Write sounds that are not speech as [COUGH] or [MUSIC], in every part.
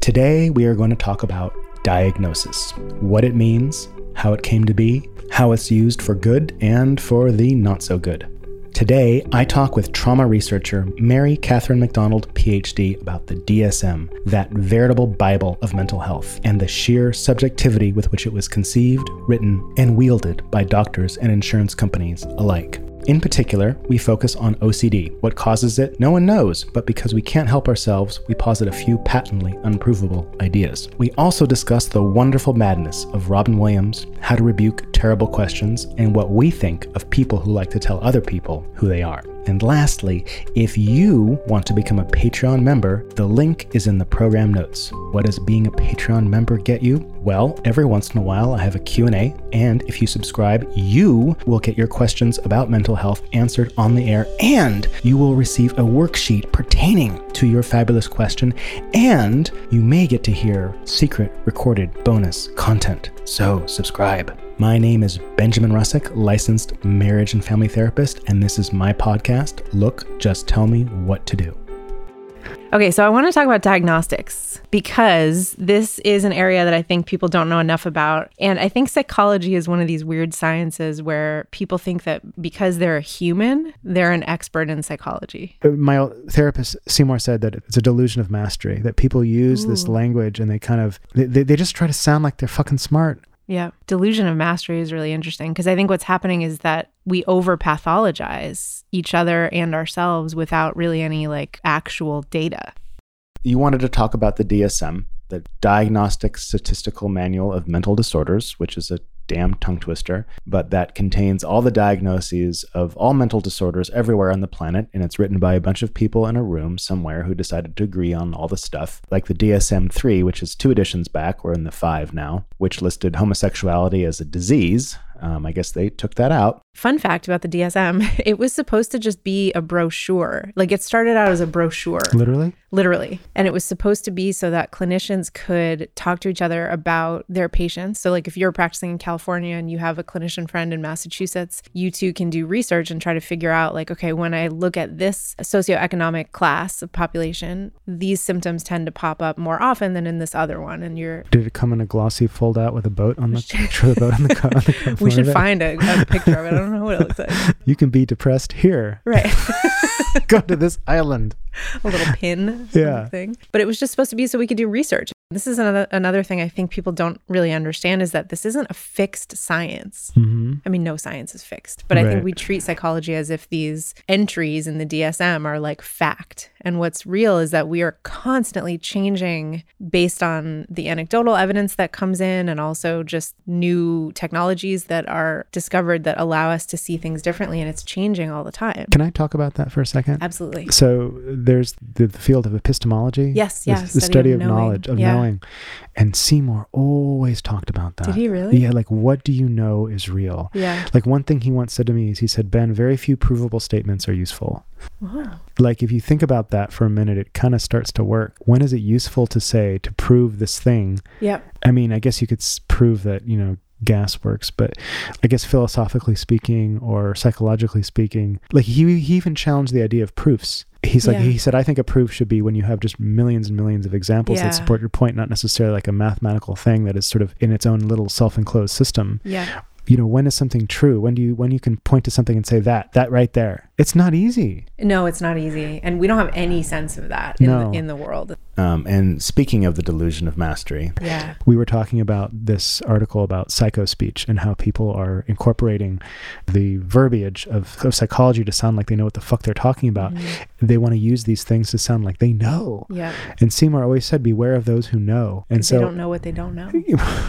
Today, we are going to talk about diagnosis what it means, how it came to be, how it's used for good and for the not so good. Today, I talk with trauma researcher Mary Catherine McDonald, PhD, about the DSM, that veritable Bible of mental health, and the sheer subjectivity with which it was conceived, written, and wielded by doctors and insurance companies alike. In particular, we focus on OCD. What causes it, no one knows, but because we can't help ourselves, we posit a few patently unprovable ideas. We also discuss the wonderful madness of Robin Williams, how to rebuke terrible questions, and what we think of people who like to tell other people who they are. And lastly, if you want to become a Patreon member, the link is in the program notes. What does being a Patreon member get you? Well, every once in a while I have a Q&A, and if you subscribe, you will get your questions about mental health answered on the air, and you will receive a worksheet pertaining to your fabulous question, and you may get to hear secret recorded bonus content. So, subscribe. My name is Benjamin Russack, licensed marriage and family therapist, and this is my podcast, Look, Just Tell Me What to Do. Okay, so I want to talk about diagnostics because this is an area that I think people don't know enough about. And I think psychology is one of these weird sciences where people think that because they're a human, they're an expert in psychology. Uh, my therapist, Seymour, said that it's a delusion of mastery, that people use Ooh. this language and they kind of, they, they just try to sound like they're fucking smart. Yeah. Delusion of mastery is really interesting because I think what's happening is that we over pathologize each other and ourselves without really any like actual data. You wanted to talk about the DSM, the Diagnostic Statistical Manual of Mental Disorders, which is a damn tongue twister, but that contains all the diagnoses of all mental disorders everywhere on the planet. And it's written by a bunch of people in a room somewhere who decided to agree on all the stuff. Like the DSM 3, which is two editions back, we're in the five now, which listed homosexuality as a disease. Um, I guess they took that out. Fun fact about the DSM [LAUGHS] it was supposed to just be a brochure. Like it started out as a brochure. Literally? Literally. And it was supposed to be so that clinicians could talk to each other about their patients. So, like if you're practicing in California and you have a clinician friend in Massachusetts, you two can do research and try to figure out, like, okay, when I look at this socioeconomic class of population, these symptoms tend to pop up more often than in this other one. And you're. Did it come in a glossy fold out with a boat on the, [LAUGHS] picture of the boat on the, on the [LAUGHS] We should find a, a picture of it. I don't know what it looks like. You can be depressed here. Right. [LAUGHS] Go to this island. A little pin [LAUGHS] yeah. thing. But it was just supposed to be so we could do research. This is another another thing I think people don't really understand is that this isn't a fixed science. Mm-hmm. I mean, no science is fixed, but right. I think we treat psychology as if these entries in the DSM are like fact. And what's real is that we are constantly changing based on the anecdotal evidence that comes in and also just new technologies that are discovered that allow us to see things differently. And it's changing all the time. Can I talk about that for a second? Absolutely. So there's the, the field of epistemology. Yes, yes. The, the study, of, of knowledge, of yeah. knowing. And Seymour always talked about that. Did he really? Yeah, like what do you know is real? Yeah. Like one thing he once said to me is he said, Ben, very few provable statements are useful. Wow. Like if you think about that for a minute, it kind of starts to work. When is it useful to say to prove this thing? Yeah. I mean, I guess you could prove that, you know, gas works but i guess philosophically speaking or psychologically speaking like he, he even challenged the idea of proofs he's like yeah. he said i think a proof should be when you have just millions and millions of examples yeah. that support your point not necessarily like a mathematical thing that is sort of in its own little self-enclosed system yeah you know when is something true when do you when you can point to something and say that that right there it's not easy. No it's not easy. And we don't have any sense of that in, no. the, in the world. Um, and speaking of the delusion of mastery yeah. we were talking about this article about psycho-speech and how people are incorporating the verbiage of, of psychology to sound like they know what the fuck they're talking about. Mm-hmm. they want to use these things to sound like they know. Yeah. And seymour always said beware of those who know. And so they don't know what they don't know. [LAUGHS]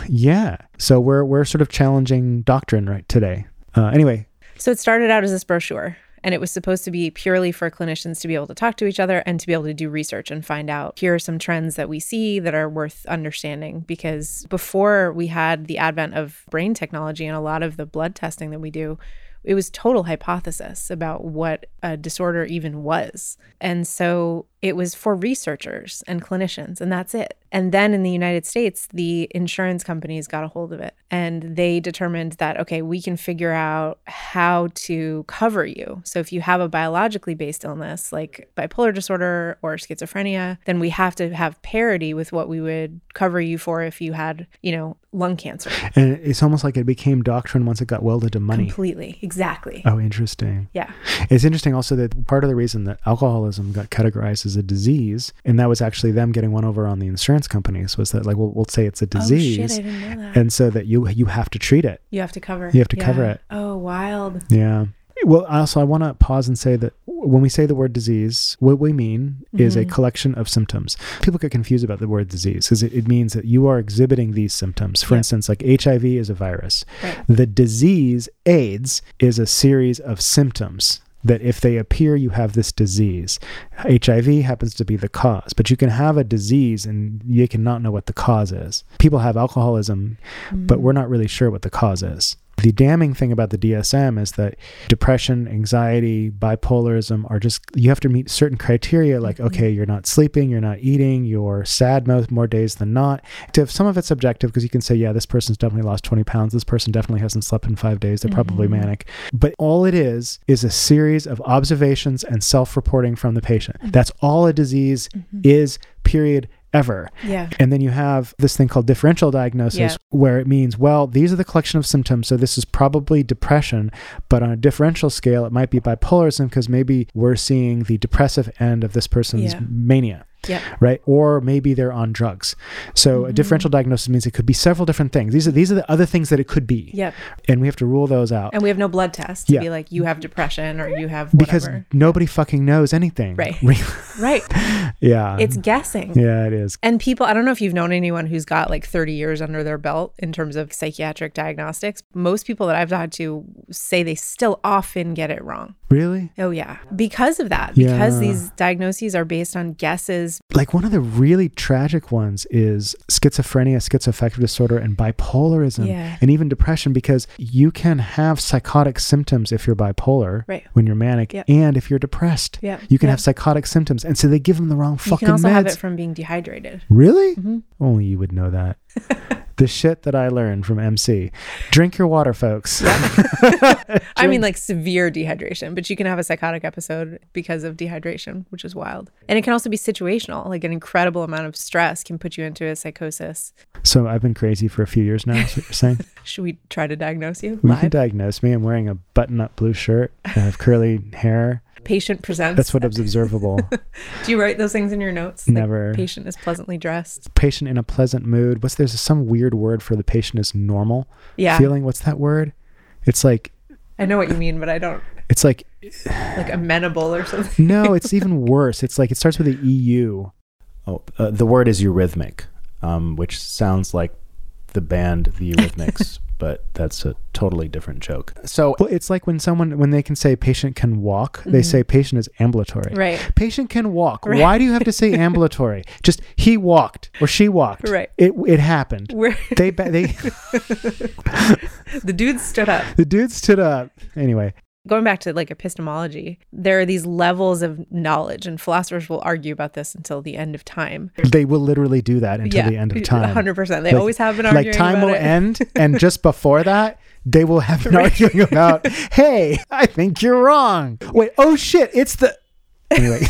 Yeah. So we're we're sort of challenging doctrine right today. Uh, anyway, so it started out as this brochure, and it was supposed to be purely for clinicians to be able to talk to each other and to be able to do research and find out here are some trends that we see that are worth understanding. Because before we had the advent of brain technology and a lot of the blood testing that we do, it was total hypothesis about what a disorder even was. And so it was for researchers and clinicians, and that's it. And then in the United States, the insurance companies got a hold of it and they determined that, okay, we can figure out how to cover you. So if you have a biologically based illness like bipolar disorder or schizophrenia, then we have to have parity with what we would cover you for if you had, you know, lung cancer. And it's almost like it became doctrine once it got welded to money. Completely. Exactly. Oh, interesting. Yeah. It's interesting also that part of the reason that alcoholism got categorized as a disease, and that was actually them getting one over on the insurance companies, was that like, well, we'll say it's a disease. Oh, shit, I didn't know that. And so that you you have to treat it. You have to cover. You have to cover it. Oh, wild. Yeah. Well, also, I want to pause and say that when we say the word disease, what we mean is a Mhm. collection of symptoms. People get confused about the word disease because it, it means that you are exhibiting these symptoms. For Yep. instance, like HIV is a virus. Right. The disease, AIDS, is a series of symptoms that if they appear, you have this disease. HIV happens to be the cause, but you can have a disease and you cannot know what the cause is. People have alcoholism, but Mm. we're not really sure what the cause is. The damning thing about the DSM is that depression, anxiety, bipolarism are just, you have to meet certain criteria like, Mhm. okay, you're not sleeping, you're not eating, you're sad most more days than not. To some of it's subjective because you can say, yeah, this person's definitely lost 20 pounds. This person definitely hasn't slept in five days. They're probably Mhm. manic. But all it is, is a series of observations and self reporting from the patient. Mm-hmm. That's all a disease Mhm. is, period, ever. Yeah. And then you have this thing called differential diagnosis, Yeah. where it means, well, these are the collection of symptoms. So this is probably depression, but on a differential scale, it might be bipolarism because maybe we're seeing the depressive end of this person's Yeah. mania. Yep. Right. Or maybe they're on drugs. So a Mhm. differential diagnosis means it could be several different things. These are these are the other things that it could be. Yep. And we have to rule those out. And we have no blood test to Yeah. be like, you have depression or you have because whatever. nobody fucking knows anything. Right. [LAUGHS] Right. [LAUGHS] yeah. It's guessing. yeah, it is. And people, I don't know if you've known anyone who's got like 30 years under their belt in terms of psychiatric diagnostics. Most people that I've talked to say they still often get it wrong. Really? Oh, yeah. Because of that, because Yeah. these diagnoses are based on guesses. Like one of the really tragic ones is schizophrenia, schizoaffective disorder, and bipolarism, Yeah. and even depression, because you can have psychotic symptoms if you're bipolar, Right. when you're manic, Yeah. and if you're depressed, Yeah. you can Yeah. have psychotic symptoms, and so they give them the wrong You fucking can also meds. have it from being dehydrated. really? Mhm. Only you would know that. [LAUGHS] the shit that I learned from MC. Drink your water, folks. [LAUGHS] I mean, like severe dehydration, but you can have a psychotic episode because of dehydration, which is wild. And it can also be situational. Like an incredible amount of stress can put you into a psychosis. so I've been crazy for a few years now. Is what you're saying? [LAUGHS] Should we try to diagnose you We can diagnose me. I'm wearing a button-up blue shirt. I have curly hair. Patient presents. That's what is observable. [LAUGHS] Do you write those things in your notes? Never. patient is pleasantly dressed. patient in a pleasant mood. What's there's some weird word for the patient is normal Yeah. feeling. What's that word? It's like I know what you mean, but I don't it's like like amenable or something. no, [LAUGHS] it's even worse. It's like it starts with the EU. Oh, uh, the word is eurythmic, um, which sounds like the band The Eurythmics, [LAUGHS] but that's a totally different joke. So Well, it's like when someone when they can say patient can walk, they Mhm. say patient is ambulatory. Right. Patient can walk. Right. Why do you have to say [LAUGHS] ambulatory? Just he walked or she walked. Right. It it happened. Where They they the dude stood up. the dude stood up. Anyway, Going back to like epistemology, there are these levels of knowledge, and philosophers will argue about this until the end of time. they will literally do that until the end of [LAUGHS] time. 100%. They Like- always have been arguing like time will it. end [LAUGHS] and just before that they will have been Right. arguing about hey i think you're wrong wait oh shit it's the anyway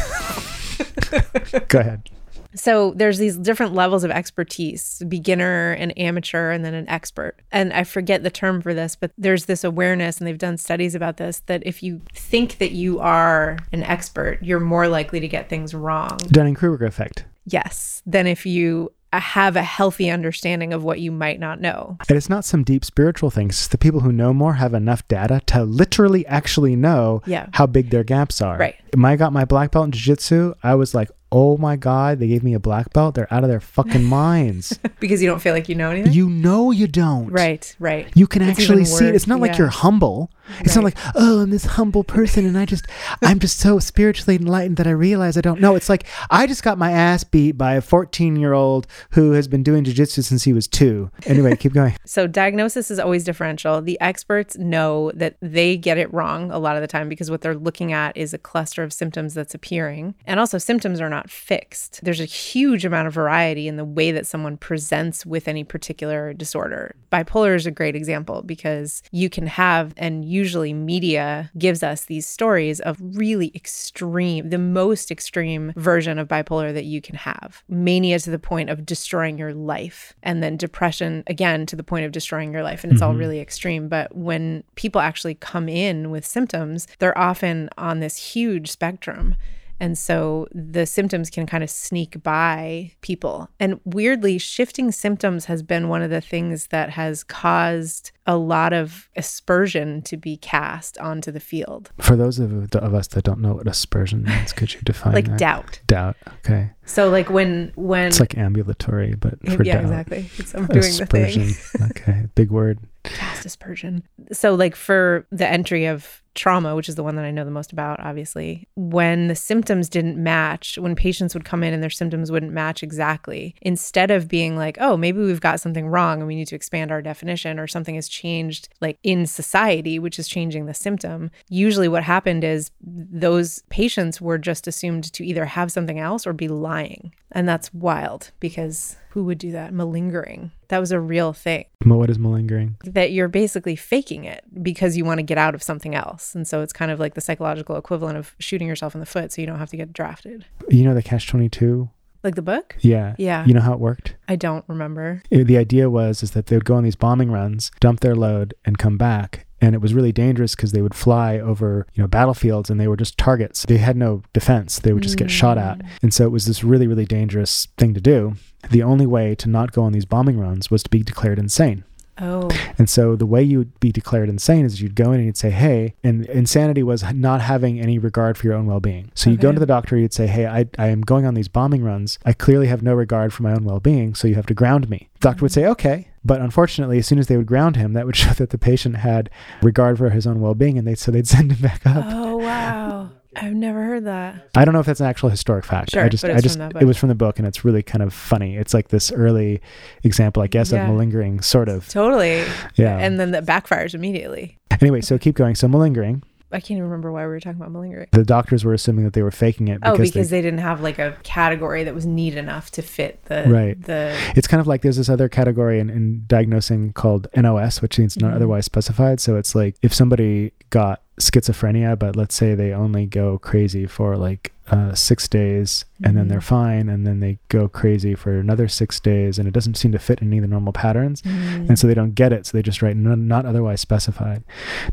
[LAUGHS] go ahead So there's these different levels of expertise, beginner and amateur and then an expert. And I forget the term for this, but there's this awareness and they've done studies about this that if you think that you are an expert, you're more likely to get things wrong. dunning-kruger effect Yes, than if you uh, have a healthy understanding of what you might not know. and it's not some deep spiritual thing it's the people who know more have enough data to literally actually know Yeah. how big their gaps are Right. when i got my black belt in jiu-jitsu i was like oh my god they gave me a black belt they're out of their fucking [LAUGHS] minds Because you don't feel like you know anything? you know you don't right, right. you can It's actually see it. It's not like yeah. you're humble. It's not like, oh, I'm this humble person and I just, [LAUGHS] I'm just so spiritually enlightened that I realize I don't know. It's like, I just got my ass beat by a 14 year old who has been doing jujitsu since he was two. Anyway, keep going. [LAUGHS] So diagnosis is always differential. The experts know that they get it wrong a lot of the time because what they're looking at is a cluster of symptoms that's appearing. And also symptoms are not not fixed. There's a huge amount of variety in the way that someone presents with any particular disorder. Bipolar is a great example because you can have, and usually media gives us these stories of really extreme, the most extreme version of bipolar that you can have. Mania to the point of destroying your life, and then depression again to the point of destroying your life. And it's mm-hmm. all really extreme. But when people actually come in with symptoms, they're often on this huge spectrum. And so the symptoms can kind of sneak by people. And weirdly, shifting symptoms has been one of the things that has caused a lot of aspersion to be cast onto the field. For those of, of us that don't know what aspersion means, could you [LAUGHS] define like that? doubt? Doubt. Okay. So like when when it's like ambulatory, but [LAUGHS] for yeah, doubt. exactly. It's, I'm doing aspersion. the thing. okay, big word. Cast aspersion. So like for the entry of trauma, which is the one that I know the most about, obviously, when the symptoms didn't match, when patients would come in and their symptoms wouldn't match exactly, instead of being like, oh, maybe we've got something wrong and we need to expand our definition or something has changed like in society, which is changing the symptom, usually what happened is those patients were just assumed to either have something else or be lying. And that's wild because who would do that? Malingering. That was a real thing. What is malingering? That you're basically faking it because you want to get out of something else. And so it's kind of like the psychological equivalent of shooting yourself in the foot so you don't have to get drafted. You know the catch 22 like the book? Yeah. Yeah. You know how it worked? I don't remember. It, the idea was is that they would go on these bombing runs, dump their load, and come back. And it was really dangerous because they would fly over, you know, battlefields and they were just targets. They had no defense. They would just get shot at. Mm. And so it was this really, really dangerous thing to do. The only way to not go on these bombing runs was to be declared insane. Oh. And so the way you would be declared insane is you'd go in and you'd say, hey, and insanity was not having any regard for your own well being. So okay. you go to the doctor, you'd say, hey, I, I am going on these bombing runs. I clearly have no regard for my own well being. So you have to ground me. The doctor mm-hmm. would say, okay. But unfortunately, as soon as they would ground him, that would [LAUGHS] show that the patient had regard for his own well being. And they so they'd [LAUGHS] send him back up. Oh, wow. I've never heard that. I don't know if that's an actual historic fact. Sure, I just, I just, it was from the book, and it's really kind of funny. It's like this early example, I guess, yeah. of malingering, sort of. Totally. Yeah. And then that backfires immediately. Anyway, so keep going. So malingering. I can't even remember why we were talking about malingering. The doctors were assuming that they were faking it. Because oh, because they, they, didn't have like a category that was neat enough to fit the right. The it's kind of like there's this other category in, in diagnosing called NOS, which means not mm-hmm. otherwise specified. So it's like if somebody got schizophrenia, but let's say they only go crazy for like uh, six days and mm-hmm. then they're fine, and then they go crazy for another six days, and it doesn't seem to fit any of the normal patterns, mm-hmm. and so they don't get it, so they just write not otherwise specified.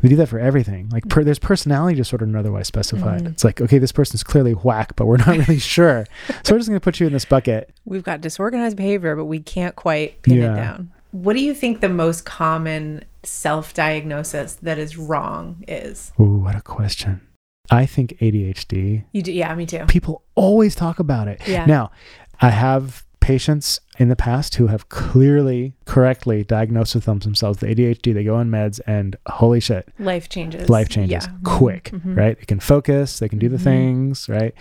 They do that for everything. Like per, there's personality disorder not otherwise specified. Mm-hmm. It's like okay, this person's clearly whack, but we're not really [LAUGHS] sure, so we're just gonna put you in this bucket. We've got disorganized behavior, but we can't quite pin yeah. it down. What do you think the most common self diagnosis that is wrong is? Ooh, what a question. I think ADHD. You do, yeah, me too. People always talk about it. Yeah. Now, I have patients in the past who have clearly, correctly diagnosed with themselves the ADHD. They go on meds, and holy shit, life changes. Life changes yeah. quick, mm-hmm. right? They can focus, they can do the mm-hmm. things, right?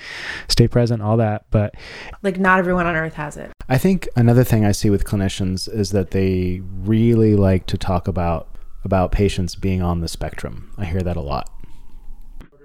Stay present, all that. But like, not everyone on earth has it. I think another thing I see with clinicians is that they really like to talk about about patients being on the spectrum. I hear that a lot.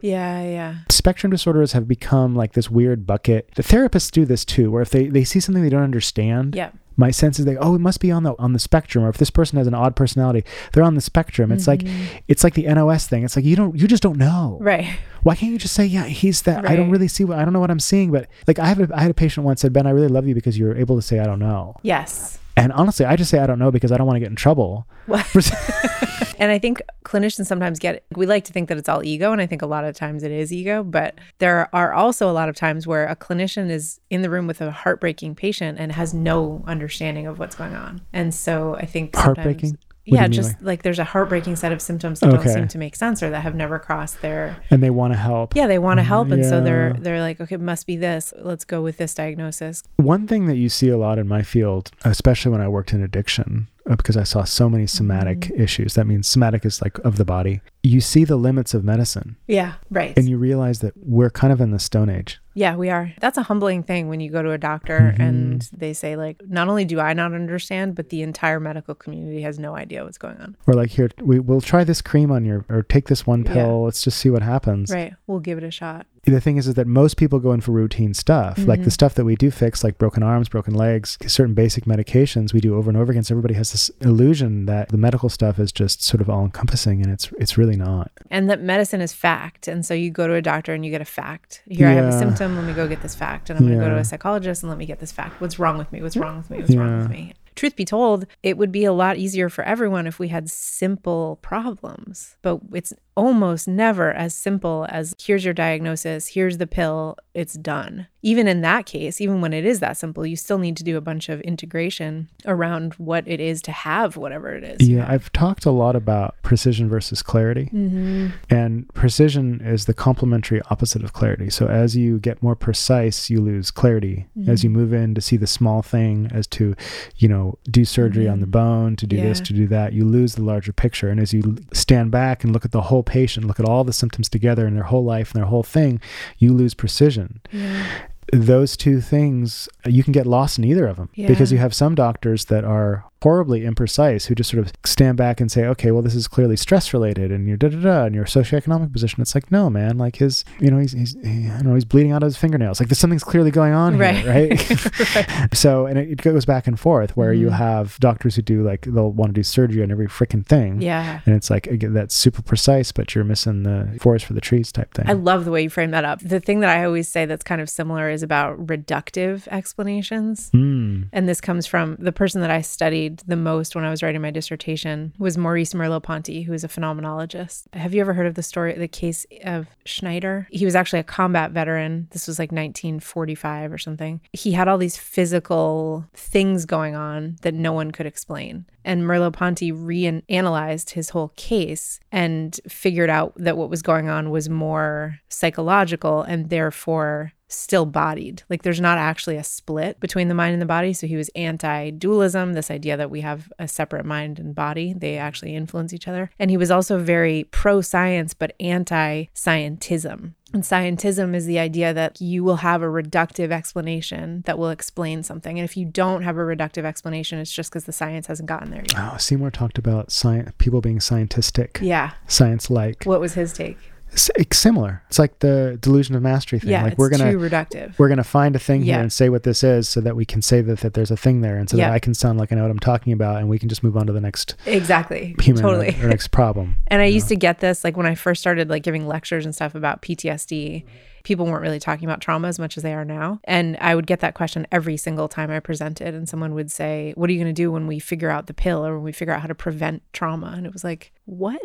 Yeah, yeah. Spectrum disorders have become like this weird bucket. The therapists do this too, where if they, they see something they don't understand, yeah. my sense is they oh it must be on the on the spectrum, or if this person has an odd personality, they're on the spectrum. It's mm-hmm. like it's like the NOS thing. It's like you don't you just don't know. Right. Why can't you just say yeah he's that? Right. I don't really see what I don't know what I'm seeing, but like I have a, I had a patient once said Ben I really love you because you're able to say I don't know. Yes. And honestly, I just say I don't know because I don't want to get in trouble. [LAUGHS] [LAUGHS] and I think clinicians sometimes get we like to think that it's all ego and I think a lot of times it is ego, but there are also a lot of times where a clinician is in the room with a heartbreaking patient and has no understanding of what's going on. And so I think heartbreaking what yeah, just like? like? there's a heartbreaking set of symptoms that okay. don't seem to make sense or that have never crossed their and they want to help. Yeah, they want to help, and yeah. so they're they're like, okay, it must be this. Let's go with this diagnosis. One thing that you see a lot in my field, especially when I worked in addiction, because I saw so many somatic mm-hmm. issues. That means somatic is like of the body. You see the limits of medicine. Yeah, right. And you realize that we're kind of in the stone age Yeah, we are. That's a humbling thing when you go to a doctor mm-hmm. and they say, like, not only do I not understand, but the entire medical community has no idea what's going on. Or like, here, we, we'll try this cream on your, or take this one pill. Yeah. Let's just see what happens. Right. We'll give it a shot the thing is, is that most people go in for routine stuff, mm-hmm. like the mm-hmm. stuff that we do fix, like broken arms, broken legs, certain basic medications we do over and over again. So everybody has this illusion that the medical stuff is just sort of all encompassing, and it's it's really not. And that medicine is fact, and so you go to a doctor and you get a fact. Here, yeah. I have a symptom. Let me go get this fact, and I'm going to go to a psychologist and let me get this fact. What's wrong with me? What's wrong with me? What's yeah. wrong with me? truth be told, it would be a lot easier for everyone if we had simple problems. But it's almost never as simple as here's your diagnosis, here's the pill, it's done. Even in that case, even when it is that simple, you still need to do a bunch of integration around what it is to have whatever it is. Yeah, I've talked a lot about precision versus clarity. Mm-hmm. And precision is the complementary opposite of clarity. So as you get more precise, you lose clarity. Mm-hmm. As you move in to see the small thing, as to, you know, do surgery mm-hmm. on the mm-hmm. bone, to do yeah. this, to do that, you lose the larger picture. And as you stand back and look at the whole patient, look at all the symptoms together and their whole life and their whole thing, you lose precision. Yeah those two things you can get lost in either of them yeah. because you have some doctors that are horribly imprecise who just sort of stand back and say, okay, well, this is clearly stress related and your da da da and your socioeconomic position. It's like, no, man, like his, you know, he's, he's he, I don't know, he's bleeding out of his fingernails. Like there's something's clearly going on right. here, right? [LAUGHS] [LAUGHS] right. So, and it, it, goes back and forth where mm-hmm. you have doctors who do like, they'll want to do surgery on every freaking thing. Yeah. And it's like, again, that's super precise, but you're missing the forest for the trees type thing. I love the way you frame that up. The thing that I always say that's kind of similar is about reductive explanations. Mm. And this comes from the person that I studied the most when I was writing my dissertation was Maurice Merleau-Ponty, who is a phenomenologist. Have you ever heard of the story, the case of Schneider? He was actually a combat veteran. This was like 1945 or something. He had all these physical things going on that no one could explain. And Merleau-Ponty reanalyzed his whole case and figured out that what was going on was more psychological and therefore still bodied. Like there's not actually a split between the mind and the body. So he was anti dualism, this idea that we have a separate mind and body, they actually influence each other. And he was also very pro science, but anti scientism. And scientism is the idea that you will have a reductive explanation that will explain something. And if you don't have a reductive explanation, it's just because the science hasn't gotten there yet. Oh, Seymour talked about science, people being scientistic. Yeah. Science like. What was his take? It's similar. It's like the delusion of mastery thing. Yeah, like we're gonna reductive. We're gonna find a thing yeah. here and say what this is, so that we can say that, that there's a thing there, and so yeah. that I can sound like I know what I'm talking about, and we can just move on to the next exactly human totally or, or next problem. [LAUGHS] and I used to get this like when I first started like giving lectures and stuff about PTSD. People weren't really talking about trauma as much as they are now. And I would get that question every single time I presented. And someone would say, What are you going to do when we figure out the pill or when we figure out how to prevent trauma? And it was like, What?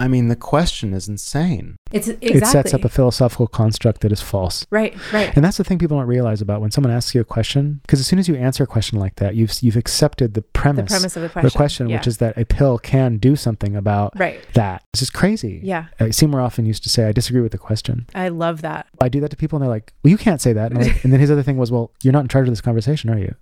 I mean, the question is insane. It's exactly. It sets up a philosophical construct that is false. Right, right. And that's the thing people don't realize about when someone asks you a question, because as soon as you answer a question like that, you've you've accepted the premise, the premise of the question, the question yeah. which is that a pill can do something about right. that. This is crazy. Yeah. Uh, Seymour often used to say, "I disagree with the question." I love that. I do that to people, and they're like, "Well, you can't say that." And, like, [LAUGHS] and then his other thing was, "Well, you're not in charge of this conversation, are you?"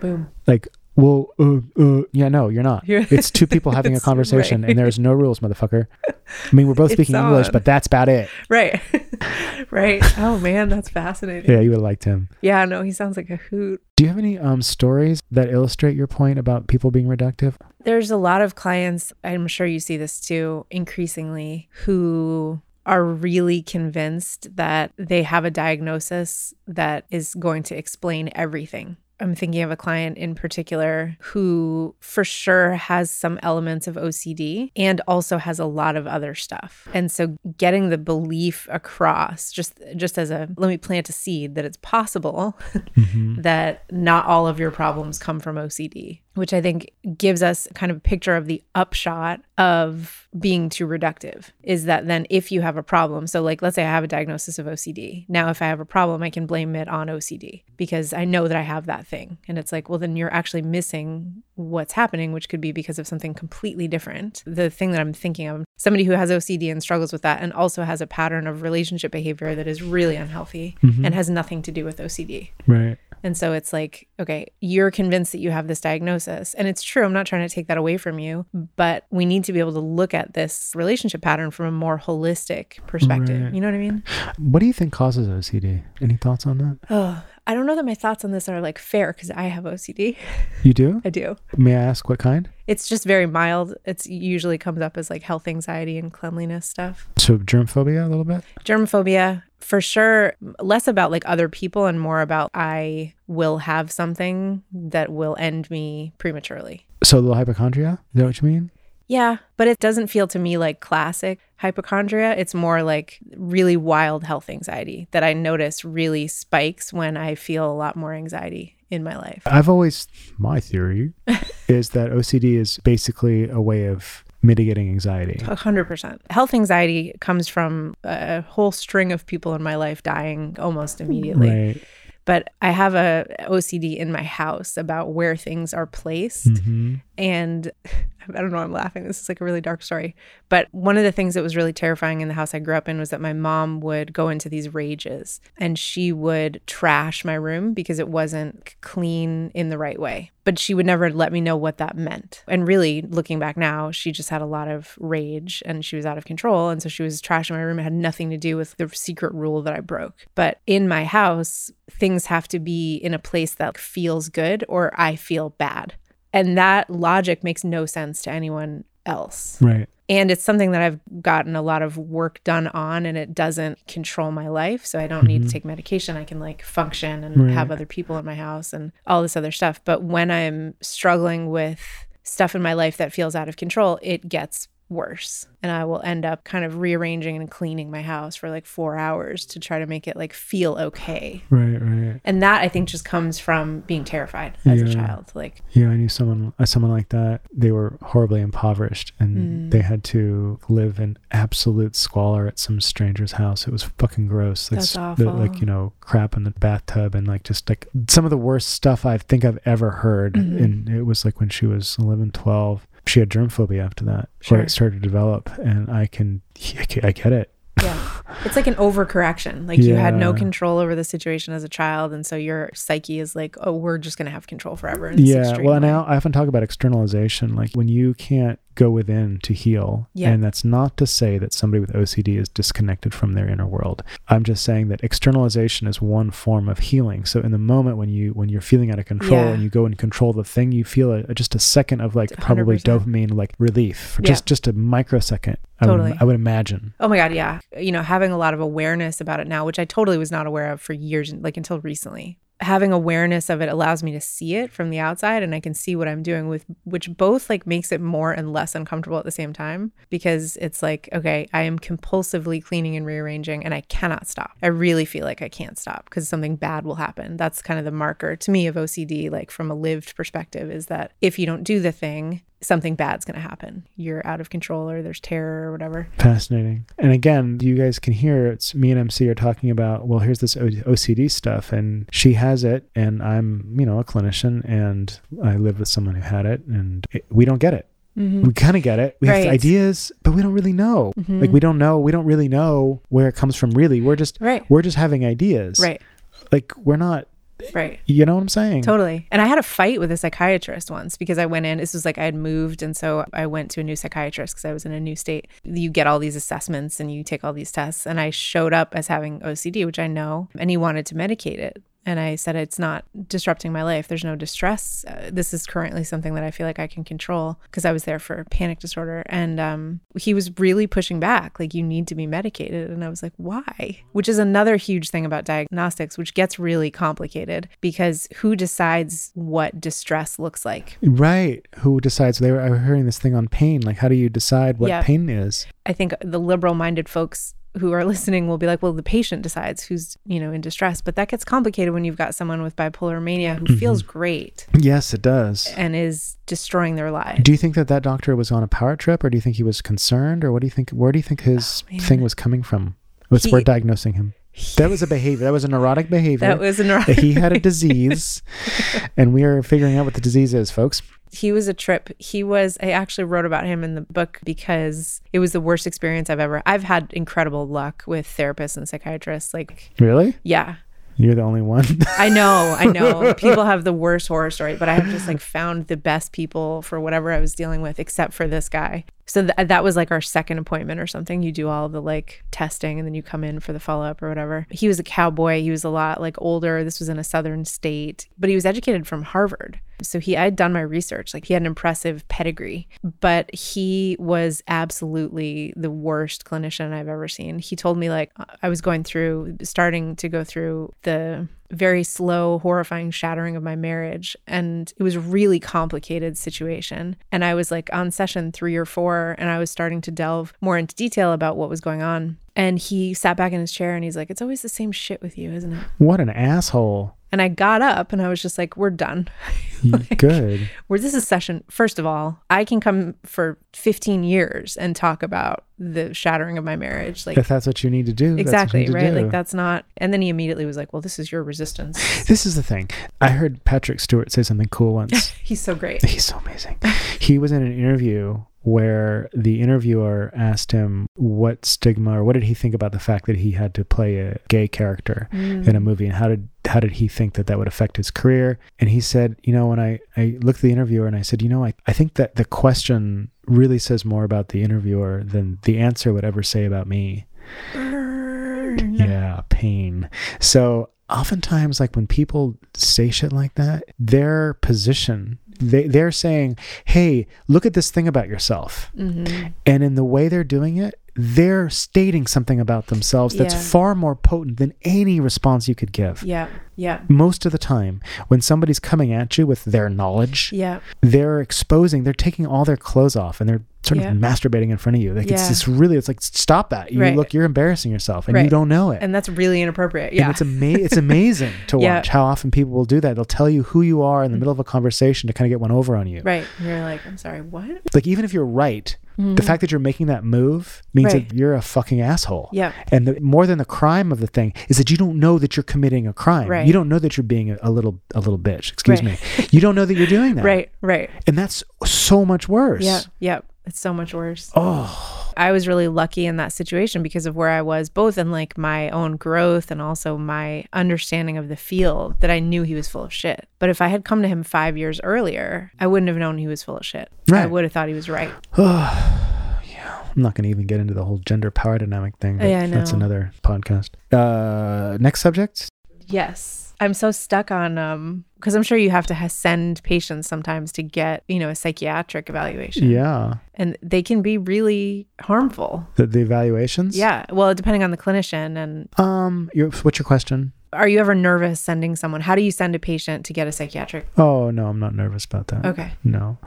Boom. Like well, uh, uh, yeah, no, you're not. You're it's two [LAUGHS] people having a conversation, right. and there's no rules, motherfucker. I mean, we're both speaking on. English, but that's about it. Right, [LAUGHS] right. Oh man, that's fascinating. Yeah, you would have liked him. Yeah, no, he sounds like a hoot. Do you have any um stories that illustrate your point about people being reductive? There's a lot of clients. I'm sure you see this too, increasingly, who are really convinced that they have a diagnosis that is going to explain everything I'm thinking of a client in particular who for sure has some elements of OCD and also has a lot of other stuff. And so getting the belief across just just as a let me plant a seed that it's possible mm-hmm. [LAUGHS] that not all of your problems come from OCD which I think gives us kind of a picture of the upshot of being too reductive is that then if you have a problem, so like let's say I have a diagnosis of OCD. Now, if I have a problem, I can blame it on OCD because I know that I have that thing. And it's like, well, then you're actually missing what's happening, which could be because of something completely different. The thing that I'm thinking of somebody who has OCD and struggles with that and also has a pattern of relationship behavior that is really unhealthy mm-hmm. and has nothing to do with OCD. Right And so it's like, okay, you're convinced that you have this diagnosis. And it's true. I'm not trying to take that away from you, but we need to be able to look at this relationship pattern from a more holistic perspective. Right. You know what I mean? What do you think causes OCD? Any thoughts on that? Oh, I don't know that my thoughts on this are like fair because I have OCD. You do? [LAUGHS] I do. May I ask what kind? It's just very mild. It's usually comes up as like health anxiety and cleanliness stuff. So germ phobia a little bit? Germ phobia, for sure less about like other people and more about I will have something that will end me prematurely. So a little hypochondria? Is that what you mean? Yeah, but it doesn't feel to me like classic hypochondria. It's more like really wild health anxiety that I notice really spikes when I feel a lot more anxiety in my life. I've always, my theory [LAUGHS] is that OCD is basically a way of mitigating anxiety. A hundred percent. Health anxiety comes from a whole string of people in my life dying almost immediately. Right. But I have a OCD in my house about where things are placed. Mm-hmm. And [LAUGHS] I don't know, I'm laughing. This is like a really dark story. But one of the things that was really terrifying in the house I grew up in was that my mom would go into these rages and she would trash my room because it wasn't clean in the right way. But she would never let me know what that meant. And really, looking back now, she just had a lot of rage and she was out of control. And so she was trashing my room. It had nothing to do with the secret rule that I broke. But in my house, things have to be in a place that feels good or I feel bad. And that logic makes no sense to anyone else. Right. And it's something that I've gotten a lot of work done on, and it doesn't control my life. So I don't mm-hmm. need to mm-hmm. take medication. I can like function and right. have other people in my house and all this other stuff. But when I'm struggling with stuff in my life that feels out of control, it gets worse and i will end up kind of rearranging and cleaning my house for like four hours to try to make it like feel okay right right and that i think just comes from being terrified as yeah. a child like yeah i knew someone uh, someone like that they were horribly impoverished and mm. they had to live in absolute squalor at some stranger's house it was fucking gross like, That's awful. The, like you know crap in the bathtub and like just like some of the worst stuff i think i've ever heard mm-hmm. and it was like when she was 11 12 she had germ phobia after that, sure. where it started to develop, and I can, I get it. It's like an overcorrection. Like yeah. you had no control over the situation as a child. And so your psyche is like, oh, we're just going to have control forever. yeah. Well, now I often talk about externalization. Like when you can't go within to heal. Yeah. And that's not to say that somebody with OCD is disconnected from their inner world. I'm just saying that externalization is one form of healing. So in the moment when you when you're feeling out of control yeah. and you go and control the thing, you feel a, just a second of like 100%. probably dopamine like relief for yeah. just just a microsecond. I totally. Would, I would imagine. Oh my god, yeah. You know, having a lot of awareness about it now, which I totally was not aware of for years like until recently having awareness of it allows me to see it from the outside and I can see what I'm doing with which both like makes it more and less uncomfortable at the same time because it's like okay I am compulsively cleaning and rearranging and I cannot stop. I really feel like I can't stop because something bad will happen. That's kind of the marker to me of OCD like from a lived perspective is that if you don't do the thing something bad's going to happen. You're out of control or there's terror or whatever. Fascinating. And again, you guys can hear it's me and MC are talking about, well, here's this OCD stuff and she has it and I'm, you know, a clinician and I live with someone who had it and it, we don't get it. Mm-hmm. We kind of get it. We right. have ideas, but we don't really know. Mm-hmm. Like we don't know. We don't really know where it comes from. Really, we're just right. we're just having ideas. Right. Like we're not Right. You know what I'm saying? Totally. And I had a fight with a psychiatrist once because I went in, this was like I had moved. And so I went to a new psychiatrist because I was in a new state. You get all these assessments and you take all these tests. And I showed up as having OCD, which I know, and he wanted to medicate it. And I said, it's not disrupting my life. There's no distress. Uh, this is currently something that I feel like I can control because I was there for panic disorder. And um, he was really pushing back, like, you need to be medicated. And I was like, why? Which is another huge thing about diagnostics, which gets really complicated because who decides what distress looks like? Right. Who decides? They were, I was hearing this thing on pain. Like, how do you decide what yeah. pain is? I think the liberal minded folks who are listening will be like, well, the patient decides who's, you know, in distress. But that gets complicated when you've got someone with bipolar mania who mm-hmm. feels great. Yes, it does. And is destroying their life. Do you think that that doctor was on a power trip or do you think he was concerned or what do you think, where do you think his oh, thing was coming from? He, we're diagnosing him. That was a behavior. That was a neurotic [LAUGHS] behavior. That was a neurotic. he had a [LAUGHS] disease, and we are figuring out what the disease is, folks he was a trip. He was, I actually wrote about him in the book because it was the worst experience I've ever, I've had incredible luck with therapists and psychiatrists. Like, really? Yeah. You're the only one. [LAUGHS] I know, I know. [LAUGHS] People have the worst horror story, but I have just like found the best people for whatever I was dealing with, except for this guy. So th- uh, that was like our second appointment or something. You do all the like testing and then you come in for the follow up or whatever. He was a cowboy. He was a lot like older. This was in a southern state, but he was educated from Harvard. So he I had done my research. Like he had an impressive pedigree, but he was absolutely the worst clinician I've ever seen. He told me like uh, I was going through starting to go through the very slow, horrifying shattering of my marriage. And it was a really complicated situation. And I was like on session three or four, and I was starting to delve more into detail about what was going on. And he sat back in his chair and he's like, It's always the same shit with you, isn't it? What an asshole. And I got up and I was just like, we're done. [LAUGHS] Mm, like, Good. Where this is session, first of all, I can come for 15 years and talk about the shattering of my marriage. Like, if that's what you need to do. Exactly. Right. do. Like, that's not. And then he immediately was like, well, this is your resistance. [LAUGHS] This is the thing. I heard Patrick Stewart say something cool once. [LAUGHS] He's so great. He's so amazing. he was in an interview where the interviewer asked him what stigma or what did he think about the fact that he had to play a gay character mm. in a movie and how did how did he think that that would affect his career and he said you know when i i looked at the interviewer and i said you know i, I think that the question really says more about the interviewer than the answer would ever say about me Burn. yeah pain so oftentimes like when people say shit like that their position they, they're saying hey look at this thing about yourself mm-hmm. and in the way they're doing it they're stating something about themselves that's Yeah. far more potent than any response you could give Yeah. Yeah. most of the time when somebody's coming at you with their knowledge Yeah. they're exposing they're taking all their clothes off and they're sort Yeah. of masturbating in front of you like it's just really it's like stop that you Right. look you're embarrassing yourself and you don't know it And that's really inappropriate. and Yeah. it's ama- it's amazing [LAUGHS] to Yeah. watch how often people will do that. They'll tell you who you are in the middle of a conversation to kind of get one over on you. right. And you're like, I'm sorry, what? Like even if you're right, the fact that you're making that move means Mm-hmm. Right. that you're a fucking asshole. Yeah. And the, more than the crime of the thing is that you don't know that you're committing a crime. Right. You don't know that you're being a, a little a little bitch. Excuse Right. me. You don't know that you're doing [LAUGHS] that. Right. Right. And that's so much worse. Yeah. Yeah. It's so much worse. Oh. I was really lucky in that situation because of where I was, both in like my own growth and also my understanding of the field that I knew he was full of shit. But if I had come to him five years earlier, I wouldn't have known he was full of shit. I would have thought he was right. [SIGHS] Yeah. I'm not going to even get into the whole gender power dynamic thing. Yeah, I That's another podcast. Uh, next subject. Yes. I'm so stuck on um because I'm sure you have to ha- send patients sometimes to get, you know, a psychiatric evaluation. Yeah. And they can be really harmful. The, the evaluations. Yeah. Well, depending on the clinician and Um, your, what's your question? Are you ever nervous sending someone? How do you send a patient to get a psychiatric? Oh no, I'm not nervous about that. Okay. No,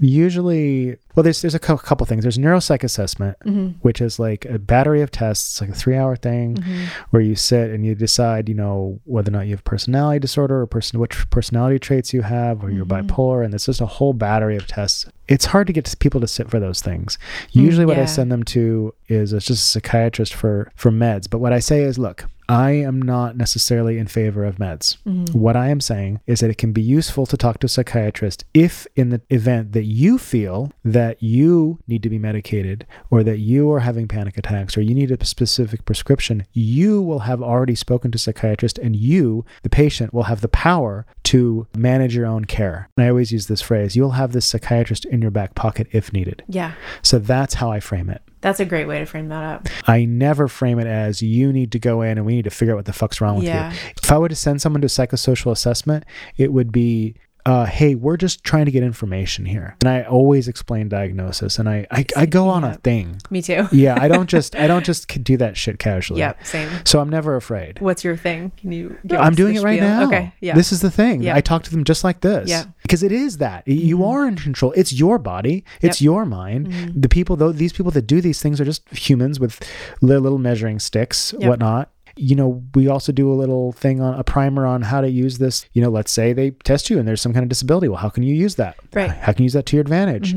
usually, well, there's there's a cou- couple things. There's neuropsych assessment, Mm-hmm. which is like a battery of tests, like a three hour thing, Mm-hmm. where you sit and you decide, you know, whether or not you have personality disorder or person which personality traits you have, or you're Mm-hmm. bipolar, and it's just a whole battery of tests. It's hard to get people to sit for those things. Usually, what I Mm, send them to is it's just a psychiatrist for for meds. But what I say is, look, I am not necessarily in favor of meds. Mm-hmm. What I am saying is that it can be useful to talk to a psychiatrist if, in the event that you feel that you need to be medicated or that you are having panic attacks or you need a specific prescription, you will have already spoken to a psychiatrist and you, the patient, will have the power to manage your own care. And I always use this phrase you'll have this psychiatrist in your back pocket if needed. Yeah. So that's how I frame it. That's a great way to frame that up. I never frame it as you need to go in and we need to figure out what the fuck's wrong with Yeah. you. If I were to send someone to a psychosocial assessment, it would be, uh, hey, we're just trying to get information here. And I always explain diagnosis and I, I, I go on a thing. Me too. Yeah, I don't just I don't [LAUGHS] just do that shit casually. Yep. Same. So I'm never afraid. What's your thing? Can you? give I'm doing it right spiel? now. Okay. Yeah. This is the thing. Yeah. I talk to them just like this. Yeah. Mm-hmm. Because it is that. You are in control. It's your body. It's Yep. your mind. Mm-hmm. The people though these people that do these things are just humans with little measuring sticks, Yep. whatnot. You know, we also do a little thing on a primer on how to use this. You know, let's say they test you and there's some kind of disability. Well, how can you use that? Right. Mm-hmm. How can you use that to your advantage?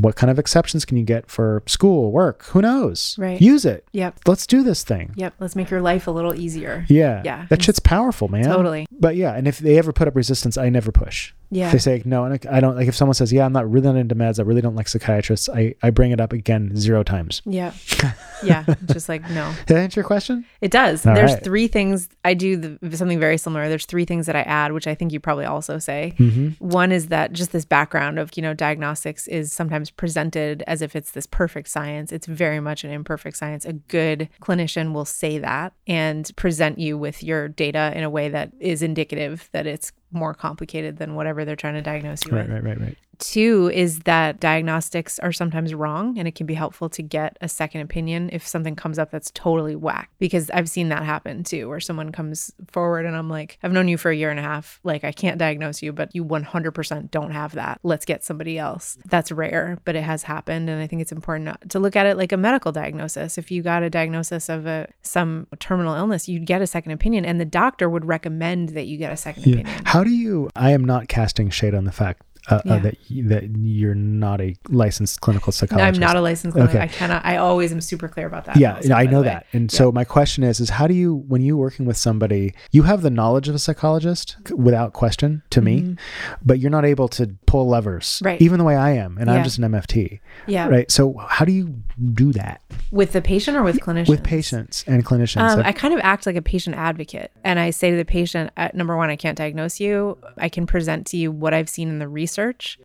What kind of exceptions can you get for school, work? Who knows? Right. Use it. Yep. Let's do this thing. Yep. Let's make your life a little easier. Yeah. Yeah. That shit's powerful, man. Totally. But yeah, and if they ever put up resistance, I never push. Yeah. They say no, and I don't like if someone says, "Yeah, I'm not really not into meds. I really don't like psychiatrists." I I bring it up again zero times. Yeah. [LAUGHS] yeah. Just like no. Did that answer your question? It does. All There's right. three things I do the, something very similar. There's three things that I add, which I think you probably also say. Mm-hmm. One is that just this background of, you know, diagnostics is sometimes presented as if it's this perfect science. It's very much an imperfect science. A good clinician will say that and present you with your data in a way that is indicative that it's more complicated than whatever they're trying to diagnose you Right, with. right, right, right. Two is that diagnostics are sometimes wrong, and it can be helpful to get a second opinion if something comes up that's totally whack. Because I've seen that happen too, where someone comes forward and I'm like, I've known you for a year and a half. Like, I can't diagnose you, but you 100% don't have that. Let's get somebody else. That's rare, but it has happened. And I think it's important to look at it like a medical diagnosis. If you got a diagnosis of a, some terminal illness, you'd get a second opinion, and the doctor would recommend that you get a second Yeah. opinion. How do you? I am not casting shade on the fact uh, uh, that that you're not a licensed clinical No, psychologist. I'm not a licensed clinic. Okay. I cannot. I always am super clear about that. yeah, also, I know that. And so my question is is how do you when you're working with somebody, you have the knowledge of a psychologist without question to me, but you're not able to pull levers Mm-hmm. Right. even the way I am and I'm just an MFT. Yeah. Right? So how do you do that With the patient or with clinicians? with patients and clinicians? Um, I kind of act like a patient advocate. And I say to the patient, uh, number one, I can't diagnose you. I can present to you what I've seen in the research.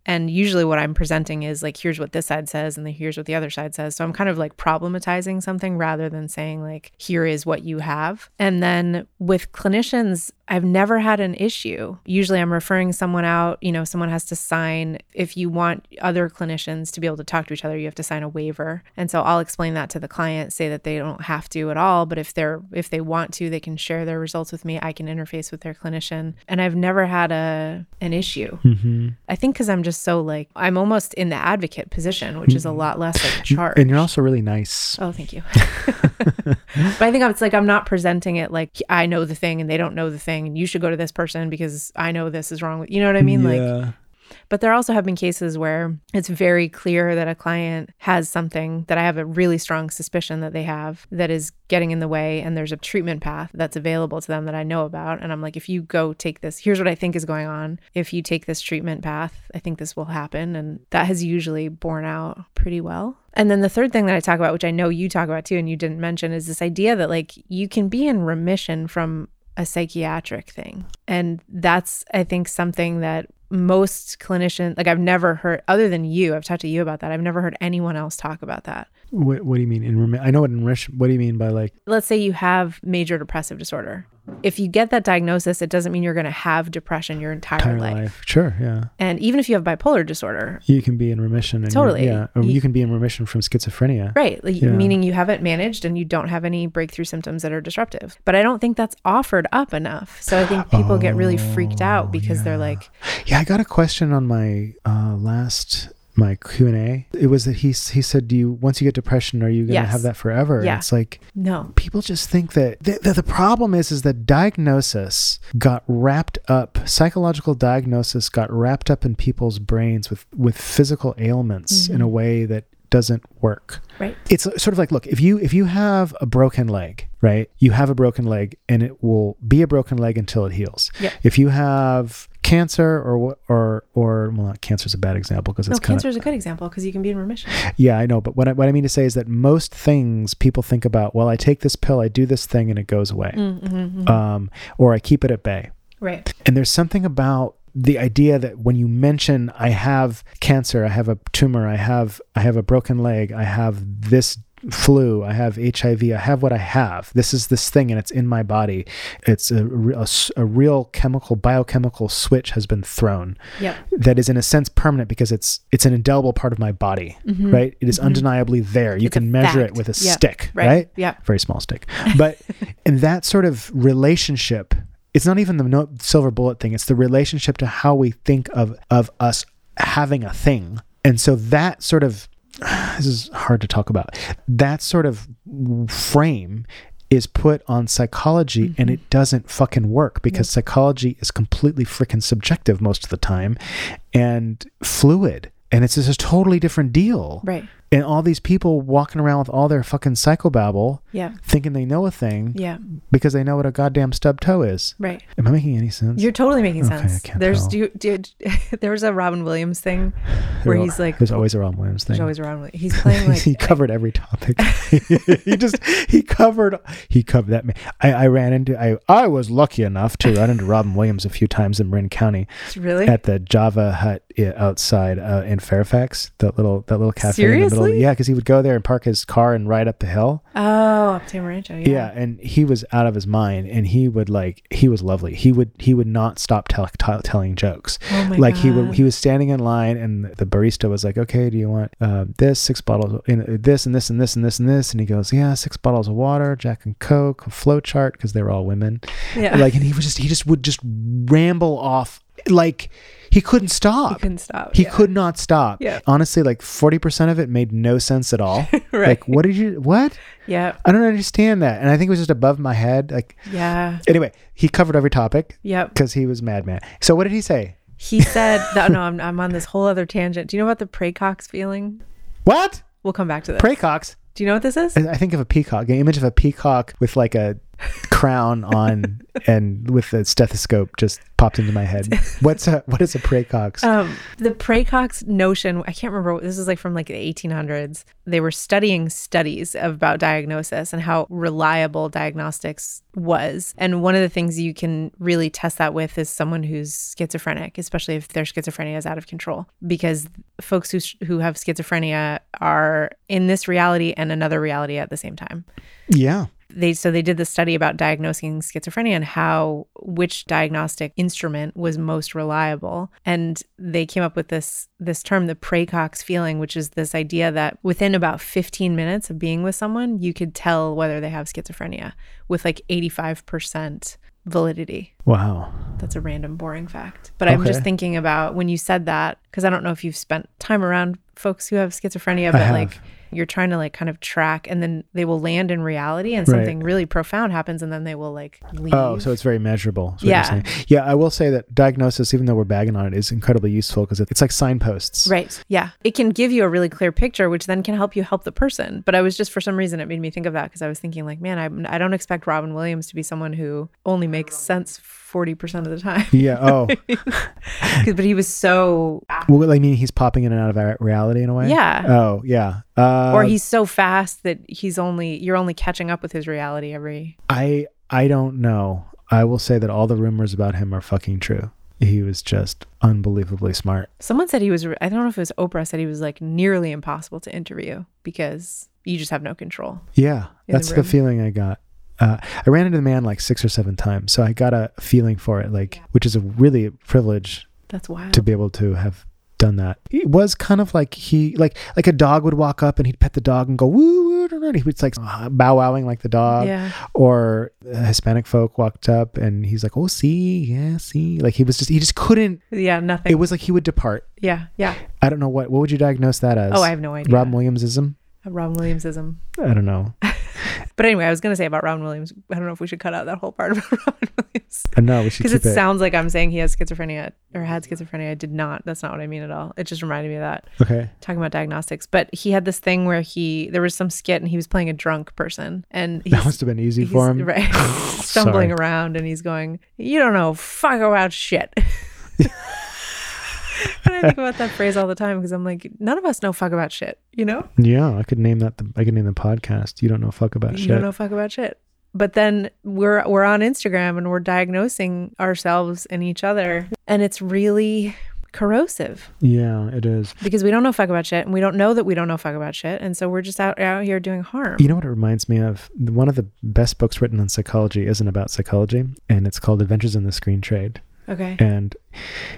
And usually what I'm presenting is like, here's what this side says, and then here's what the other side says. So I'm kind of like problematizing something rather than saying, like, here is what you have. And then with clinicians, I've never had an issue. Usually I'm referring someone out, you know, someone has to sign. If you want other clinicians to be able to talk to each other, you have to sign a waiver. And so I'll explain that to the client, say that they don't have to at all, but if they're if they want to, they can share their results with me. I can interface with their clinician. And I've never had a an issue. Mhm. I think cuz I'm just so like I'm almost in the advocate position, which is a lot less like charge. and you're also really nice. Oh, thank you. [LAUGHS] [LAUGHS] but I think it's like I'm not presenting it like I know the thing and they don't know the thing, and you should go to this person because I know this is wrong with you know what I mean? Like, yeah. but there also have been cases where it's very clear that a client has something that I have a really strong suspicion that they have that is getting in the way, and there's a treatment path that's available to them that I know about, and I'm like, if you go take this, here's what I think is going on. If you take this treatment path, I think this will happen, and that has usually borne out pretty well. And then the third thing that I talk about, which I know you talk about too, and you didn't mention, is this idea that like you can be in remission from a psychiatric thing. And that's, I think, something that most clinicians, like I've never heard, other than you, I've talked to you about that. I've never heard anyone else talk about that. What, what do you mean in I know what in remi- what do you mean by like Let's say you have major depressive disorder. If you get that diagnosis, it doesn't mean you're going to have depression your entire, entire life. life? Sure, yeah. And even if you have bipolar disorder, You can be in remission and Totally. yeah, or You- you can be in remission from schizophrenia. Right. Like, Yeah. Meaning you haven't managed and you don't have any breakthrough symptoms that are disruptive. But I don't think that's offered up enough. So I think people get really freaked out because they're like, Yeah, I got a question on my uh, last my Q and A. It was that he he said, "Do you once you get depression, are you going to Yes. have that forever?" And Yeah. It's like no. people just think that the, the, the problem is is that diagnosis got wrapped up psychological diagnosis got wrapped up in people's brains with with physical ailments in a mm-hmm. way that doesn't work Right. it's sort of like look if you if you have a broken leg right you have a broken leg and it will be a broken leg until it heals Yep. if you have cancer or or or well not cancer is a bad example because No, it's kind cancer is a good example because you can be in remission. yeah i know but what I, what I mean to say is that most things people think about well i take this pill i do this thing and it goes away Mm-hmm. um, or i keep it at bay Right. and there's something about the idea that when you mention I have cancer, I have a tumor, I have I have a broken leg, I have this flu, I have HIV, I have what I have. This is this thing and it's in my body. It's a, a a real chemical biochemical switch has been thrown Yep. that is in a sense permanent because it's it's an indelible part of my body, right? It is undeniably there. You Mm-hmm. It's can measure it with a Yep. stick, Right. right? Yep. very small stick. But [LAUGHS] and that sort of relationship, it's not even the no, silver bullet thing. It's the relationship to how we think of of us having a thing. And so that sort of [SIGHS] this is hard to talk about. That sort of frame is put on psychology and mm-hmm. it doesn't fucking work because psychology is completely freaking subjective most of the time and fluid and it's just a totally different deal Right. And all these people walking around with all their fucking psychobabble, Yeah. thinking they know a thing Yeah. because they know what a goddamn stub toe is. Right. Am I making any sense? You're totally making Okay, I sense. can't There's do, you- do, [LAUGHS] there was a Robin Williams thing where There- he's like there's always a Robin Williams thing. there's always a Robin Williams. He's playing [LAUGHS] like he covered every topic. [LAUGHS] he just he covered he covered that. I, I ran into I I was lucky enough to run into Robin Williams a few times in Marin County really at the Java Hut outside uh, in Fairfax. That little that little cafe in the middle. Seriously? Yeah, because he would go there and park his car and ride up the hill. oh up Tamarancho. Yeah. Yeah. and he was out of his mind, and he would like he was lovely. He would he would not stop tell, tell, telling jokes. Oh my like god. he would he was standing in line, and the barista was like, "Okay, do you want uh, this six bottles in this and this and this and this and this?" And he goes, "Yeah, six bottles of water, Jack and Coke, a flow chart because they were all women." yeah. Like, and he was just he just would just ramble off like he couldn't stop. he couldn't stop. He yeah. could not stop. Yeah. Honestly, like forty percent of it made no sense at all. [LAUGHS] right. Like, what did you what? yeah. I don't understand that. And I think it was just above my head. Like, Yeah. anyway, he covered every topic Yep. because he was madman. So what did he say? He said that no, I'm I'm on this whole other tangent. Do you know about the Praecox feeling? What? We'll come back to this. Praecox. Do you know what this is? I I think of a peacock, an image of a peacock with like a crown on and with a stethoscope just popped into my head. [LAUGHS] What's a what is a praecox? Um, the Praecox notion, I can't remember. This is like from like the 1800s. They were studying studies about diagnosis and how reliable diagnostics was. And one of the things you can really test that with is someone who's schizophrenic, especially if their schizophrenia is out of control, because folks who who have schizophrenia are in this reality and another reality at the same time yeah. They so they did the study about diagnosing schizophrenia and how which diagnostic instrument was most reliable. And they came up with this this term the praecox feeling which is this idea that within about 15 minutes of being with someone you could tell whether they have schizophrenia with like 85% validity. Wow. that's a random boring fact. But i'm just thinking about when you said that because i don't know if you've spent time around folks who have schizophrenia but like you're trying to like kind of track and then they will land in reality and Right. something really profound happens and then they will like leave Oh, so it's very measurable. is what you're Yeah. Yeah, I will say that diagnosis, even though we're bagging on it, is incredibly useful because it's like signposts. Right. Yeah. It can give you a really clear picture, which then can help you help the person. But I was just, for some reason, it made me think of that because I was thinking, like, man, I, I don't expect Robin Williams to be someone who only makes sense 40% of the time. Yeah. Oh. [LAUGHS] but he was so, well, I mean, he's popping in and out of reality in a way. yeah. Oh, yeah. Uh, or he's so fast that he's only, you're only catching up with his reality every, I I don't know. I will say that all the rumors about him are fucking true. He was just unbelievably smart. someone said he was, I don't know if it was Oprah said he was like nearly impossible to interview because you just have no control. Yeah, that's the the, feeling I got. Uh, I ran into the man like six or seven times, so I got a feeling for it, like which is a really privilege That's wild. to be able to have done that. It was kind of like he like like a dog would walk up and he'd pet the dog and go woo woo. doo," He would like bow wowing like the dog, yeah. or a Hispanic folk walked up and he's like, "Oh, see, yeah, see." Like he was just he just couldn't. Yeah. Nothing. It was like he would depart. yeah. Yeah. I don't know what what would you diagnose that as? Oh, I have no idea. Rob Williamsism. A Robin Williamsism. I don't know. [LAUGHS] [LAUGHS] But anyway, I was going to say about Robin Williams. I don't know if we should cut out that whole part [LAUGHS] about Robin Williams Uh, no, we should because it, it. sounds like I'm saying he has schizophrenia or had schizophrenia. I did not. That's not what I mean at all. It just reminded me of that okay. talking about diagnostics. But he had this thing where he there was some skit and he was playing a drunk person and That must have been easy for him. right, [LAUGHS] stumbling Sorry. around and he's going, "You don't know fuck about shit." [LAUGHS] I think about that phrase all the time because I'm like, none of us know fuck about shit, you know? Yeah, I could name that. The, I could name the podcast. You don't know fuck about you shit. You don't know fuck about shit. But then we're we're on Instagram and we're diagnosing ourselves and each other, and it's really corrosive Yeah, it is. because we don't know fuck about shit, and we don't know that we don't know fuck about shit, and so we're just out out here doing harm. You know what it reminds me of? One of the best books written on psychology isn't about psychology, and it's called Adventures in the Screen Trade. Okay. And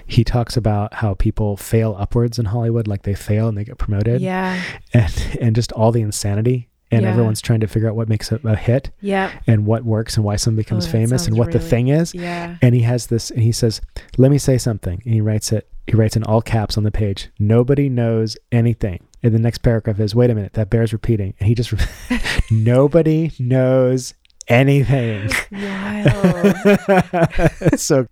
he talks about how people fail upwards in Hollywood, like they fail and they get promoted, Yeah. and and just all the insanity. And Yeah. everyone's trying to figure out what makes a, a hit Yeah. and what works and why someone becomes Oh, famous and what the thing is. Yeah. And he has this, and he says, "Let me say something." And he writes it. He writes in all caps on the page. Nobody knows anything. And the next paragraph is, "Wait a minute, that bears repeating." And he just, [LAUGHS] nobody knows anything. Wild. [LAUGHS] so,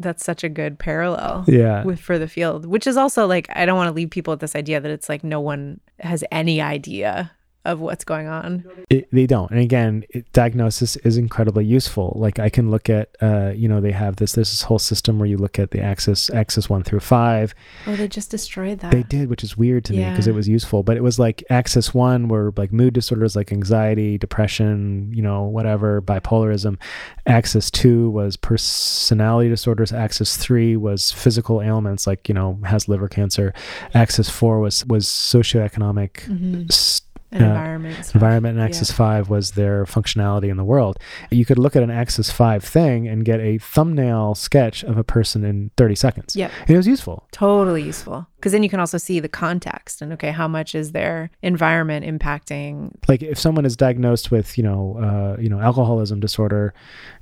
that's such a good parallel. Yeah. With for the field, which is also like I don't want to leave people with this idea that it's like no one has any idea of what's going on. It, they don't. And again, it, diagnosis is incredibly useful. Like I can look at, uh, you know, they have this there's this whole system where you look at the axis axis one through five. Oh, they just destroyed that. They did, which is weird to me because it was useful. But it was like axis one where like mood disorders like anxiety, depression, you know, whatever, bipolarism. Axis two was personality disorders. Axis three was physical ailments like you know has liver cancer. Axis four was was socioeconomic. Mhm. s- And environment. stuff. environment and axis 5 was their functionality in the world you could look at an axis 5 thing and get a thumbnail sketch of a person in 30 seconds Yeah. and it was useful Totally useful. Because then you can also see the context and okay, how much is their environment impacting? like if someone is diagnosed with you know uh, you know alcoholism disorder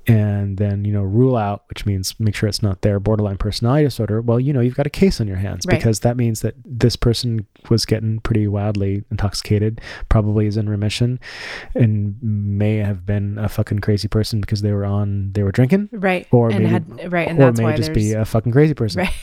and then you know rule out which means make sure it's not their borderline personality disorder well you know you've got a case on your hands Right. because that means that this person was getting pretty wildly intoxicated probably is in remission and may have been a fucking crazy person because they were on they were drinking Right. Or and maybe- had right. And or that's may why just there's be a fucking crazy person right.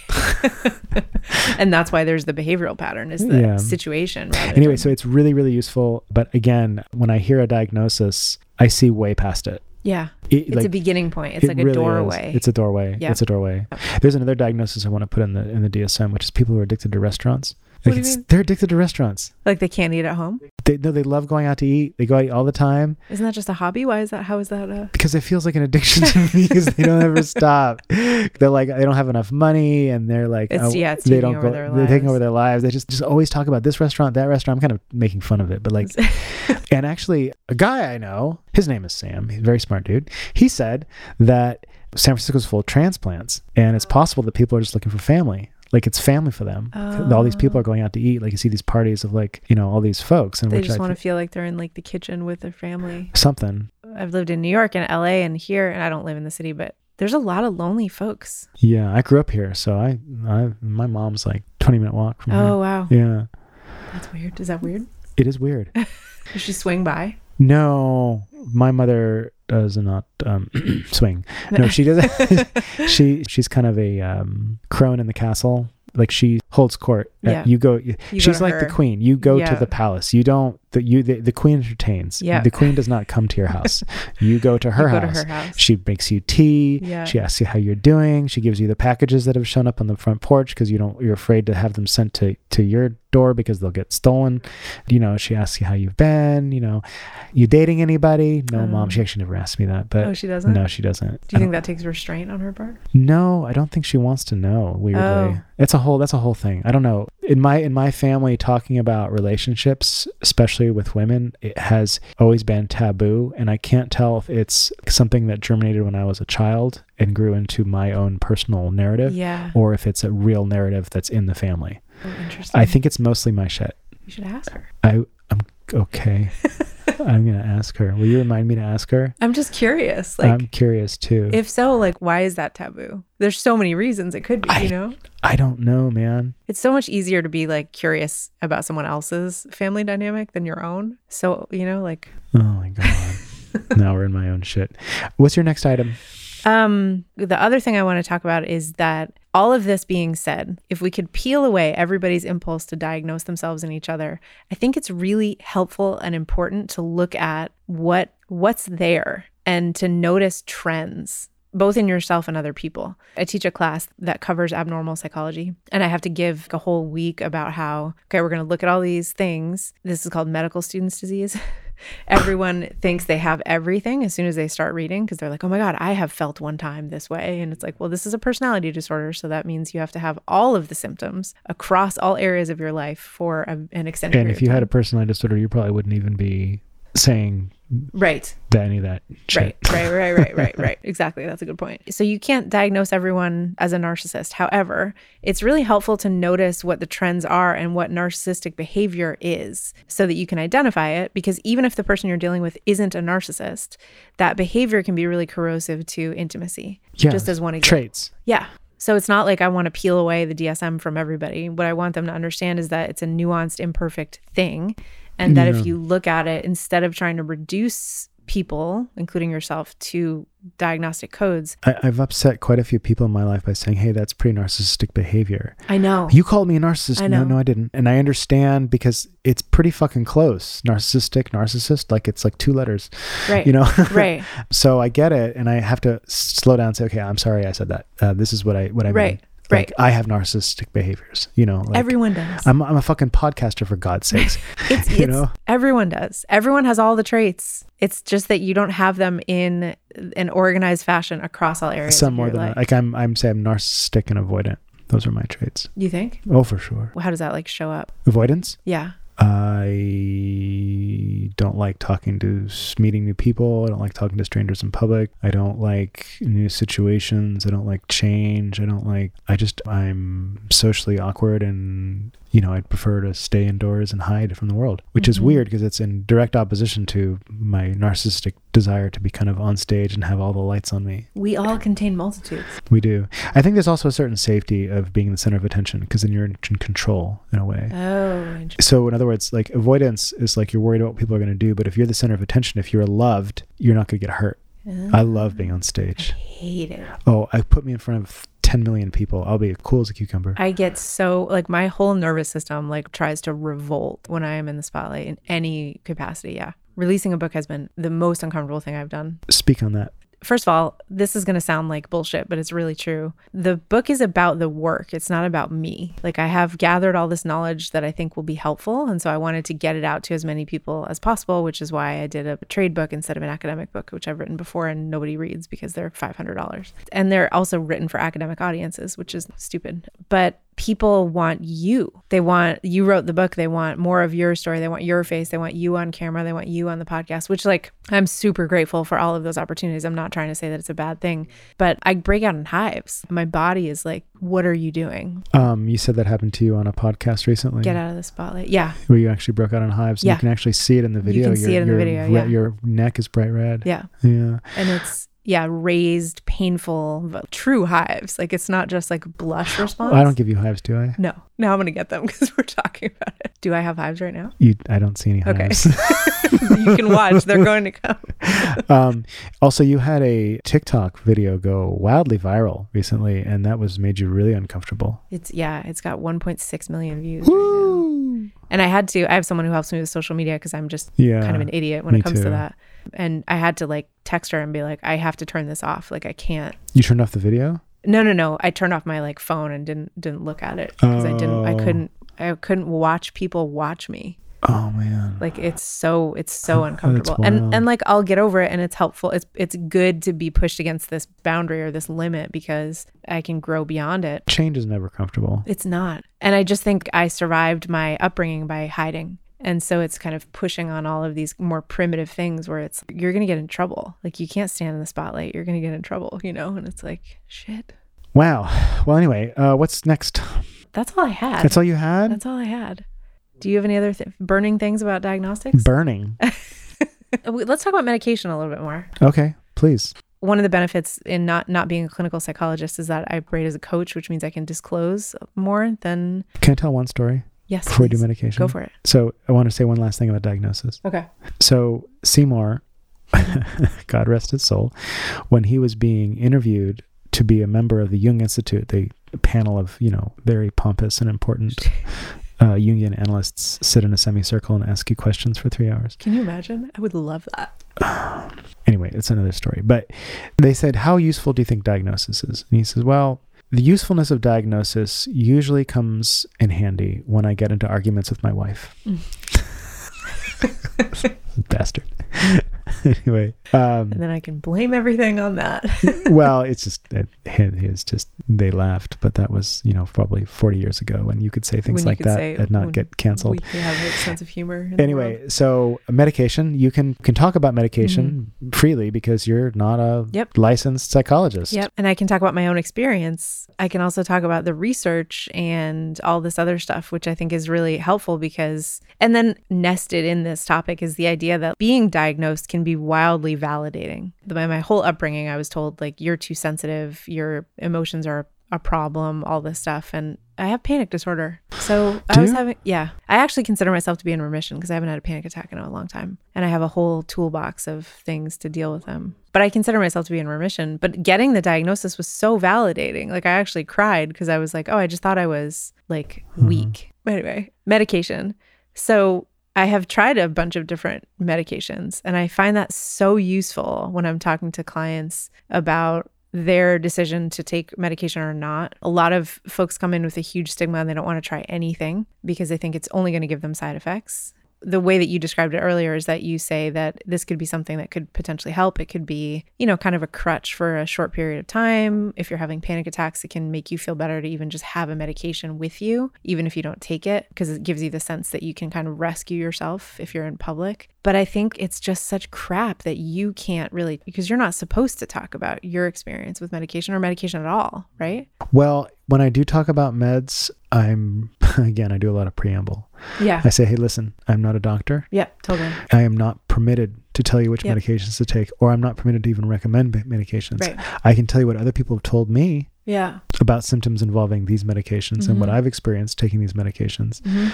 [LAUGHS] and that's why there's the behavioral pattern is the Yeah. situation. anyway than- so it's really really useful but again when i hear a diagnosis i see way past it yeah, It- it's like, a beginning point. It's it like a really is. doorway. It's a doorway. Yeah. It's a doorway. There's another diagnosis I want to put in the in the DSM, which is people who are addicted to restaurants. Like it's, they're addicted to restaurants. like they can't eat at home. They no, they love going out to eat. They go out all the time Isn't that just a hobby? Why is that? How is that? A... because it feels like an addiction to [LAUGHS] me because they don't ever stop. They're like they don't have enough money and they're like It's- oh, yeah, it's they don't go. They're taking over their lives. They just just always talk about this restaurant, that restaurant. I'm kind of making fun of it, but like [LAUGHS] And actually, a guy I know, his name is Sam. He's a very smart dude. He said that San Francisco's full of transplants, and it's possible that people are just looking for family. Like it's family for them. All these people oh. are going out to eat. Like you see these parties of like you know all these folks, and they just I want to feel like they're in like the kitchen with their family. something. I've lived in New York and LA and here, and I don't live in the city, but there's a lot of lonely folks. Yeah, I grew up here, so I, I my mom's like twenty minute walk from oh, here. Oh wow. Yeah, that's weird. Is that weird? it is weird. [LAUGHS] Does she swing by? No, my mother does not um, [CLEARS THROAT] swing. No, she doesn't. [LAUGHS] [LAUGHS] she she's kind of a um, crone in the castle. Like she holds court. Yeah. You go. You, You go she's to like the queen. You go to the palace. You don't. The you the, the queen entertains. Yeah. The queen does not come to your [LAUGHS] house. you go to her you go house. to her house. She makes you tea. Yeah. She asks you how you're doing. She gives you the packages that have shown up on the front porch because you don't. You're afraid to have them sent to to your door because they'll get stolen. You know. She asks you how you've been. You know. You dating anybody? No, mom. Um, She actually never asked me that. But oh, she doesn't. no, she doesn't. Do you think that takes restraint on her part? no, I don't think she wants to know. Weirdly, Oh. it's a whole. That's a whole thing. I don't know. In my in my family, talking about relationships, especially with women, it has always been taboo, and I can't tell if it's something that germinated when I was a child and grew into my own personal narrative, Yeah. or if it's a real narrative that's in the family. Oh, interesting. I think it's mostly my shit. you should ask her. I I'm okay. [LAUGHS] I'm gonna ask her. Will you remind me to ask her? I'm just curious. Like, I'm curious too. if so, like, why is that taboo? There's so many reasons it could be. I- you know, I don't know, man. it's so much easier to be like curious about someone else's family dynamic than your own. So you know, like, Oh my god. [LAUGHS] now we're in my own shit. What's your next item? Um, the other thing I want to talk about is that all of this being said, if we could peel away everybody's impulse to diagnose themselves and each other, I think it's really helpful and important to look at what what's there and to notice trends both in yourself and other people. I teach a class that covers abnormal psychology, and I have to give a whole week about how, okay, we're going to look at all these things. This is called medical students disease. [LAUGHS] Everyone thinks they have everything as soon as they start reading because they're like, oh my God, I have felt one time this way. And it's like, well, this is a personality disorder. So that means you have to have all of the symptoms across all areas of your life for a, an extended And if you of had a personality disorder, you probably wouldn't even be saying Right. that any of that shit. Right, right, right, right, right, right. [LAUGHS] Exactly. That's a good point. So you can't diagnose everyone as a narcissist. However, it's really helpful to notice what the trends are and what narcissistic behavior is so that you can identify it. Because even if the person you're dealing with isn't a narcissist, that behavior can be really corrosive to intimacy. Yeah, Just as one example. traits. Yeah. So it's not like I want to peel away the DSM from everybody. What I want them to understand is that it's a nuanced, imperfect thing. And that Yeah. if you look at it, instead of trying to reduce people, including yourself, to diagnostic codes. I, have upset quite a few people in my life by saying, "Hey, that's pretty narcissistic behavior." I know. You called me a narcissist. I know. No, no, I didn't. And I understand because it's pretty fucking close. Narcissistic, narcissist, like it's like two letters. Right. You know. [LAUGHS] right. So I get it, and I have to slow down and say, "Okay, I'm sorry, I said that. Uh, this is what I what I right. mean." Right. I have narcissistic behaviors, you know. Like, everyone does. I'm, I'm a fucking podcaster for God's [LAUGHS] sakes. it's, you it's, know, everyone does. Everyone has all the traits. It's just that you don't have them in an organized fashion across all areas. Some more than life. like I'm. I'm say I'm narcissistic and avoidant. Those are my traits. You think? Oh, for sure. How does that like show up? Avoidance. Yeah. I don't like talking to meeting new people. I don't like talking to strangers in public. I don't like new situations. I don't like change. I don't like, I just, I'm socially awkward and you know, I'd prefer to stay indoors and hide from the world, which mm-hmm. is weird because it's in direct opposition to my narcissistic desire to be kind of on stage and have all the lights on me. We all contain multitudes. We do. I think there's also a certain safety of being in the center of attention because then you're in control in a way. Oh, So, in other words, like avoidance is like you're worried about what people are going to do, but if you're the center of attention, if you're loved, you're not going to get hurt. Oh. I ah, love being on stage. I hate it. Oh, I put me in front of 10 million people, I'll be cool as a cucumber. I get so like my whole nervous system like tries to revolt when I am in the spotlight in any capacity. Yeah. Releasing a book has been the most uncomfortable thing I've done. Speak on that first of all, this is going to sound like bullshit, but it's really true. The book is about the work, it's not about me. Like, I have gathered all this knowledge that I think will be helpful. And so I wanted to get it out to as many people as possible, which is why I did a trade book instead of an academic book, which I've written before and nobody reads because they're $500. And they're also written for academic audiences, which is stupid. But people want you. They want you wrote the book, they want more of your story, they want your face, they want you on camera, they want you on the podcast, which like I'm super grateful for all of those opportunities. I'm not trying to say that it's a bad thing, but I break out in hives. My body is like, what are you doing? Um you said that happened to you on a podcast recently. Get out of the spotlight. Yeah. Where you actually broke out in hives. Yeah. You can actually see it in the video. You can your, see it in the video. Yeah. Your neck is bright red. Yeah. Yeah. And it's yeah, raised, painful, true hives. Like it's not just like blush response. I don't give you hives, do I? No. Now I'm gonna get them [LAUGHS] because we're talking about it. Do I have hives right now? You, I don't see any hives. Okay. [LAUGHS] you can watch. They're going to come. [LAUGHS] um, also, you had a TikTok video go wildly viral recently, and that was made you really uncomfortable. It's yeah. It's got 1.6 million views. Right and I had to. I have someone who helps me with social media because I'm just yeah, kind of an idiot when it comes too. to that. And I had to like text her and be like, I have to turn this off. Like I can't. You turned off the video? No, no, no. I turned off my like phone and didn't didn't look at it because oh. I didn't. I oh. couldn't. I couldn't watch people watch me. Oh man. Like it's so it's so uncomfortable. And and like I'll get over it and it's helpful. It's it's good to be pushed against this boundary or this limit because I can grow beyond it. Change is never comfortable. It's not. And I just think I survived my upbringing by hiding. And so it's kind of pushing on all of these more primitive things where it's you're going to get in trouble. Like you can't stand in the spotlight. You're going to get in trouble, you know? And it's like, shit. Wow. Well, anyway, uh, what's next? That's all I had. That's all you had? That's all I had. Do you have any other th- burning things about diagnostics? Burning. [LAUGHS] Let's talk about medication a little bit more. Okay, please. One of the benefits in not not being a clinical psychologist is that I operate as a coach, which means I can disclose more than. Can I tell one story? Yes. Before please. we do medication. Go for it. So I want to say one last thing about diagnosis. Okay. So Seymour, [LAUGHS] God rest his soul, when he was being interviewed to be a member of the Jung Institute, the panel of, you know, very pompous and important [LAUGHS] uh, Jungian analysts sit in a semicircle and ask you questions for three hours. Can you imagine? I would love that. [SIGHS] anyway, it's another story. But they said, How useful do you think diagnosis is? And he says, Well, the usefulness of diagnosis usually comes in handy when I get into arguments with my wife. Mm. [LAUGHS] Bastard. [LAUGHS] [LAUGHS] anyway, um, and then I can blame everything on that. [LAUGHS] well, it's just it, it's just they laughed, but that was you know probably forty years ago when you could say things like that and not get canceled. We have a sense of humor. Anyway, so medication, you can can talk about medication mm-hmm. freely because you're not a yep. licensed psychologist. Yep, and I can talk about my own experience. I can also talk about the research and all this other stuff, which I think is really helpful because, and then nested in this topic is the idea that being diagnosed can be wildly validating. By my whole upbringing, I was told, like, you're too sensitive, your emotions are a problem, all this stuff. And I have panic disorder. So I was having, yeah, I actually consider myself to be in remission because I haven't had a panic attack in a long time. And I have a whole toolbox of things to deal with them. But I consider myself to be in remission. But getting the diagnosis was so validating. Like I actually cried because I was like, oh, I just thought I was like mm-hmm. weak. Anyway, medication. So I have tried a bunch of different medications and I find that so useful when I'm talking to clients about their decision to take medication or not. A lot of folks come in with a huge stigma and they don't want to try anything because they think it's only going to give them side effects the way that you described it earlier is that you say that this could be something that could potentially help. It could be, you know, kind of a crutch for a short period of time. If you're having panic attacks, it can make you feel better to even just have a medication with you, even if you don't take it, because it gives you the sense that you can kind of rescue yourself if you're in public. But I think it's just such crap that you can't really, because you're not supposed to talk about your experience with medication or medication at all, right? Well, when I do talk about meds, I'm [LAUGHS] again, I do a lot of preamble. Yeah. I say, hey, listen, I'm not a doctor. Yeah, totally. I am not permitted to tell you which yep. medications to take, or I'm not permitted to even recommend medications. Right. I can tell you what other people have told me yeah. about symptoms involving these medications mm-hmm. and what mm-hmm. I've experienced taking these medications. Mm-hmm.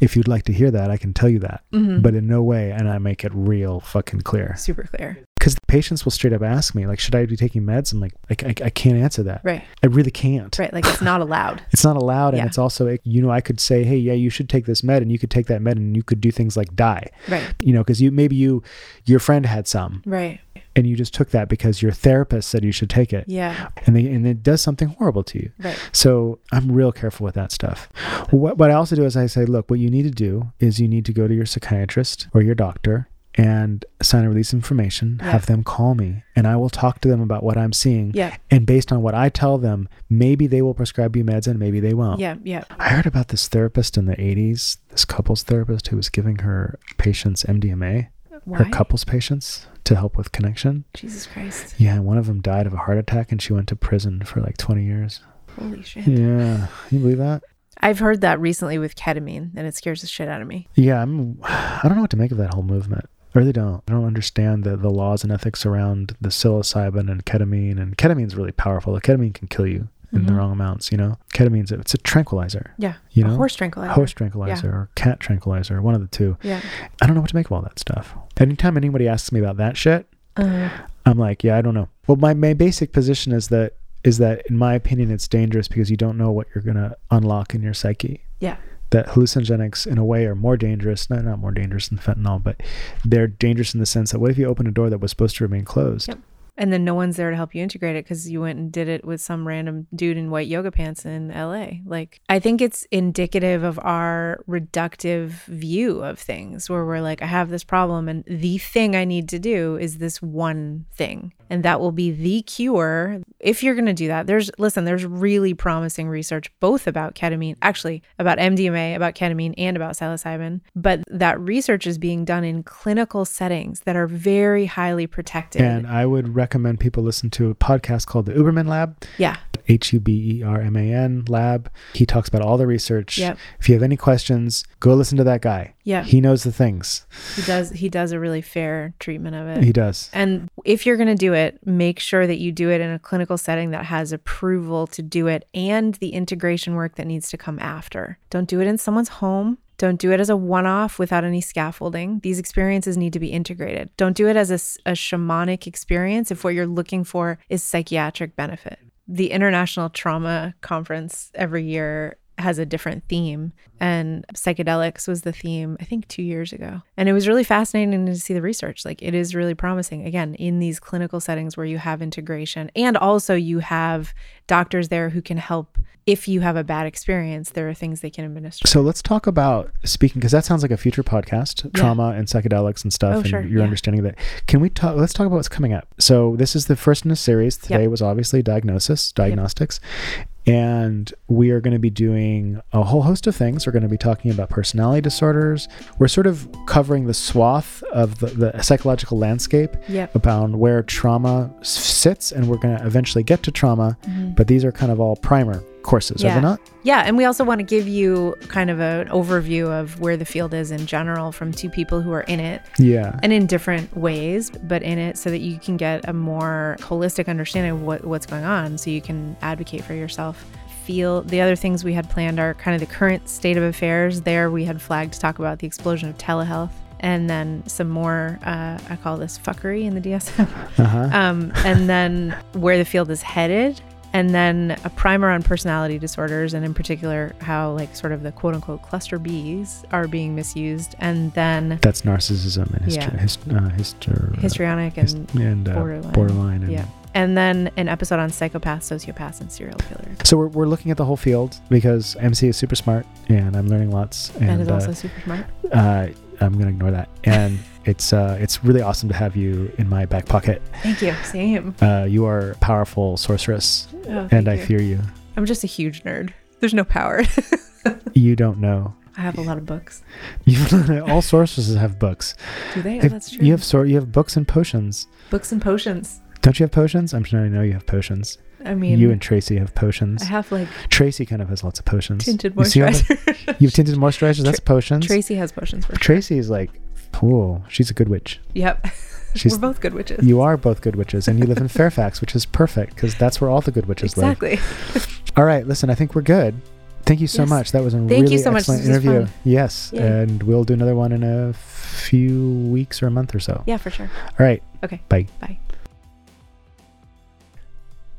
If you'd like to hear that, I can tell you that. Mm-hmm. But in no way, and I make it real fucking clear. Super clear because the patients will straight up ask me like should i be taking meds? I'm like I, I, I, can't answer that. Right. I really can't. Right like it's not allowed. [LAUGHS] It's not allowed and it's also you know i could say hey yeah you should take this med and you could take that med and you could do things like die. Right. You know because you maybe you your friend had some. Right. And you just took that because your therapist said you should take it. Yeah. And they and it does something horrible to you. Right. So i'm real careful with that stuff. What, what i also do is i say look what you need to do is you need to go to your psychiatrist or your doctor and sign a release information, yeah. have them call me, and I will talk to them about what I'm seeing. Yeah. And based on what I tell them, maybe they will prescribe you meds and maybe they won't. Yeah, yeah. I heard about this therapist in the 80s, this couples therapist who was giving her patients MDMA, Why? her couples patients to help with connection. Jesus Christ. Yeah, one of them died of a heart attack and she went to prison for like 20 years. Holy shit. Yeah. You believe that? I've heard that recently with ketamine and it scares the shit out of me. Yeah, I'm [SIGHS] I don't know what to make of that whole movement. I really don't. I don't understand the, the laws and ethics around the psilocybin and ketamine. And ketamine's really powerful. The ketamine can kill you in mm-hmm. the wrong amounts, you know? Ketamine's, it's a tranquilizer. Yeah. You know? horse tranquilizer. Horse tranquilizer yeah. or cat tranquilizer, one of the two. Yeah. I don't know what to make of all that stuff. Anytime anybody asks me about that shit, uh, I'm like, yeah, I don't know. Well, my, my basic position is that is that in my opinion it's dangerous because you don't know what you're going to unlock in your psyche. Yeah that hallucinogenics in a way are more dangerous not, not more dangerous than fentanyl but they're dangerous in the sense that what if you open a door that was supposed to remain closed? Yep and then no one's there to help you integrate it because you went and did it with some random dude in white yoga pants in LA. Like, I think it's indicative of our reductive view of things where we're like, I have this problem, and the thing I need to do is this one thing. And that will be the cure. If you're going to do that, there's, listen, there's really promising research both about ketamine, actually, about MDMA, about ketamine, and about psilocybin. But that research is being done in clinical settings that are very highly protected. And I would recommend recommend people listen to a podcast called the Huberman Lab. Yeah. H U B E R M A N Lab. He talks about all the research. Yep. If you have any questions, go listen to that guy. Yeah. He knows the things. He does he does a really fair treatment of it. He does. And if you're going to do it, make sure that you do it in a clinical setting that has approval to do it and the integration work that needs to come after. Don't do it in someone's home. Don't do it as a one off without any scaffolding. These experiences need to be integrated. Don't do it as a, a, shamanic experience if what you're looking for is psychiatric benefit. The International Trauma Conference every year has a different theme and psychedelics was the theme i think 2 years ago and it was really fascinating to see the research like it is really promising again in these clinical settings where you have integration and also you have doctors there who can help if you have a bad experience there are things they can administer so let's talk about speaking because that sounds like a future podcast yeah. trauma and psychedelics and stuff oh, and sure. your yeah. understanding of that can we talk let's talk about what's coming up so this is the first in a series today yep. was obviously diagnosis diagnostics yep. And we are going to be doing a whole host of things. We're going to be talking about personality disorders. We're sort of covering the swath of the, the psychological landscape yep. about where trauma sits. And we're going to eventually get to trauma. Mm-hmm. But these are kind of all primer courses, yeah. are they not? Yeah. And we also want to give you kind of an overview of where the field is in general from two people who are in it. Yeah. And in different ways, but in it so that you can get a more holistic understanding of what, what's going on so you can advocate for yourself field, the other things we had planned are kind of the current state of affairs. There, we had flagged to talk about the explosion of telehealth and then some more, uh, I call this fuckery in the DSM. [LAUGHS] Uh-huh. Um, and then where the field is headed and then a primer on personality disorders and in particular how like sort of the quote unquote cluster Bs are being misused and then that's narcissism and history, yeah. hist- uh, hister- histrionic and, hist- and uh, borderline. borderline and yeah and then an episode on psychopaths, sociopaths, and serial killers. So we're, we're looking at the whole field because MC is super smart and I'm learning lots. And, and is also uh, super smart. Uh, I'm gonna ignore that. And it's uh, it's really awesome to have you in my back pocket. Thank you. Same. Uh, you are a powerful sorceress, oh, and I fear you. I'm just a huge nerd. There's no power. [LAUGHS] you don't know. I have a lot of books. [LAUGHS] all sorceresses have books. Do they? Oh, that's true. You have sor- You have books and potions. Books and potions. Don't you have potions? I'm sure I know you have potions. I mean, you and Tracy have potions. I have like Tracy kind of has lots of potions. Tinted moisturizer. You, have [LAUGHS] tinted moisturizers. That's potions. Tracy has potions for Tracy is like, cool. She's a good witch. Yep. [LAUGHS] She's, We're both good witches. You are both good witches, and you live in Fairfax, which is perfect because that's where all the good witches exactly. live. Exactly. all right, listen. I think we're good. Thank you so yes. much. That was a Thank really so excellent interview. Yes, Yay. and we'll do another one in a few weeks or a month or so. Yeah, for sure. All right. Okay. Bye. Bye.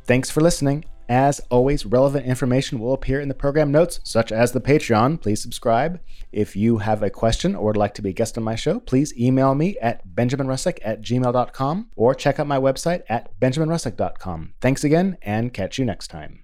Thanks for listening. As always, relevant information will appear in the program notes, such as the Patreon. Please subscribe. If you have a question or would like to be a guest on my show, please email me at benjaminrussack at gmail.com or check out my website at benjaminrussack.com. Thanks again, and catch you next time.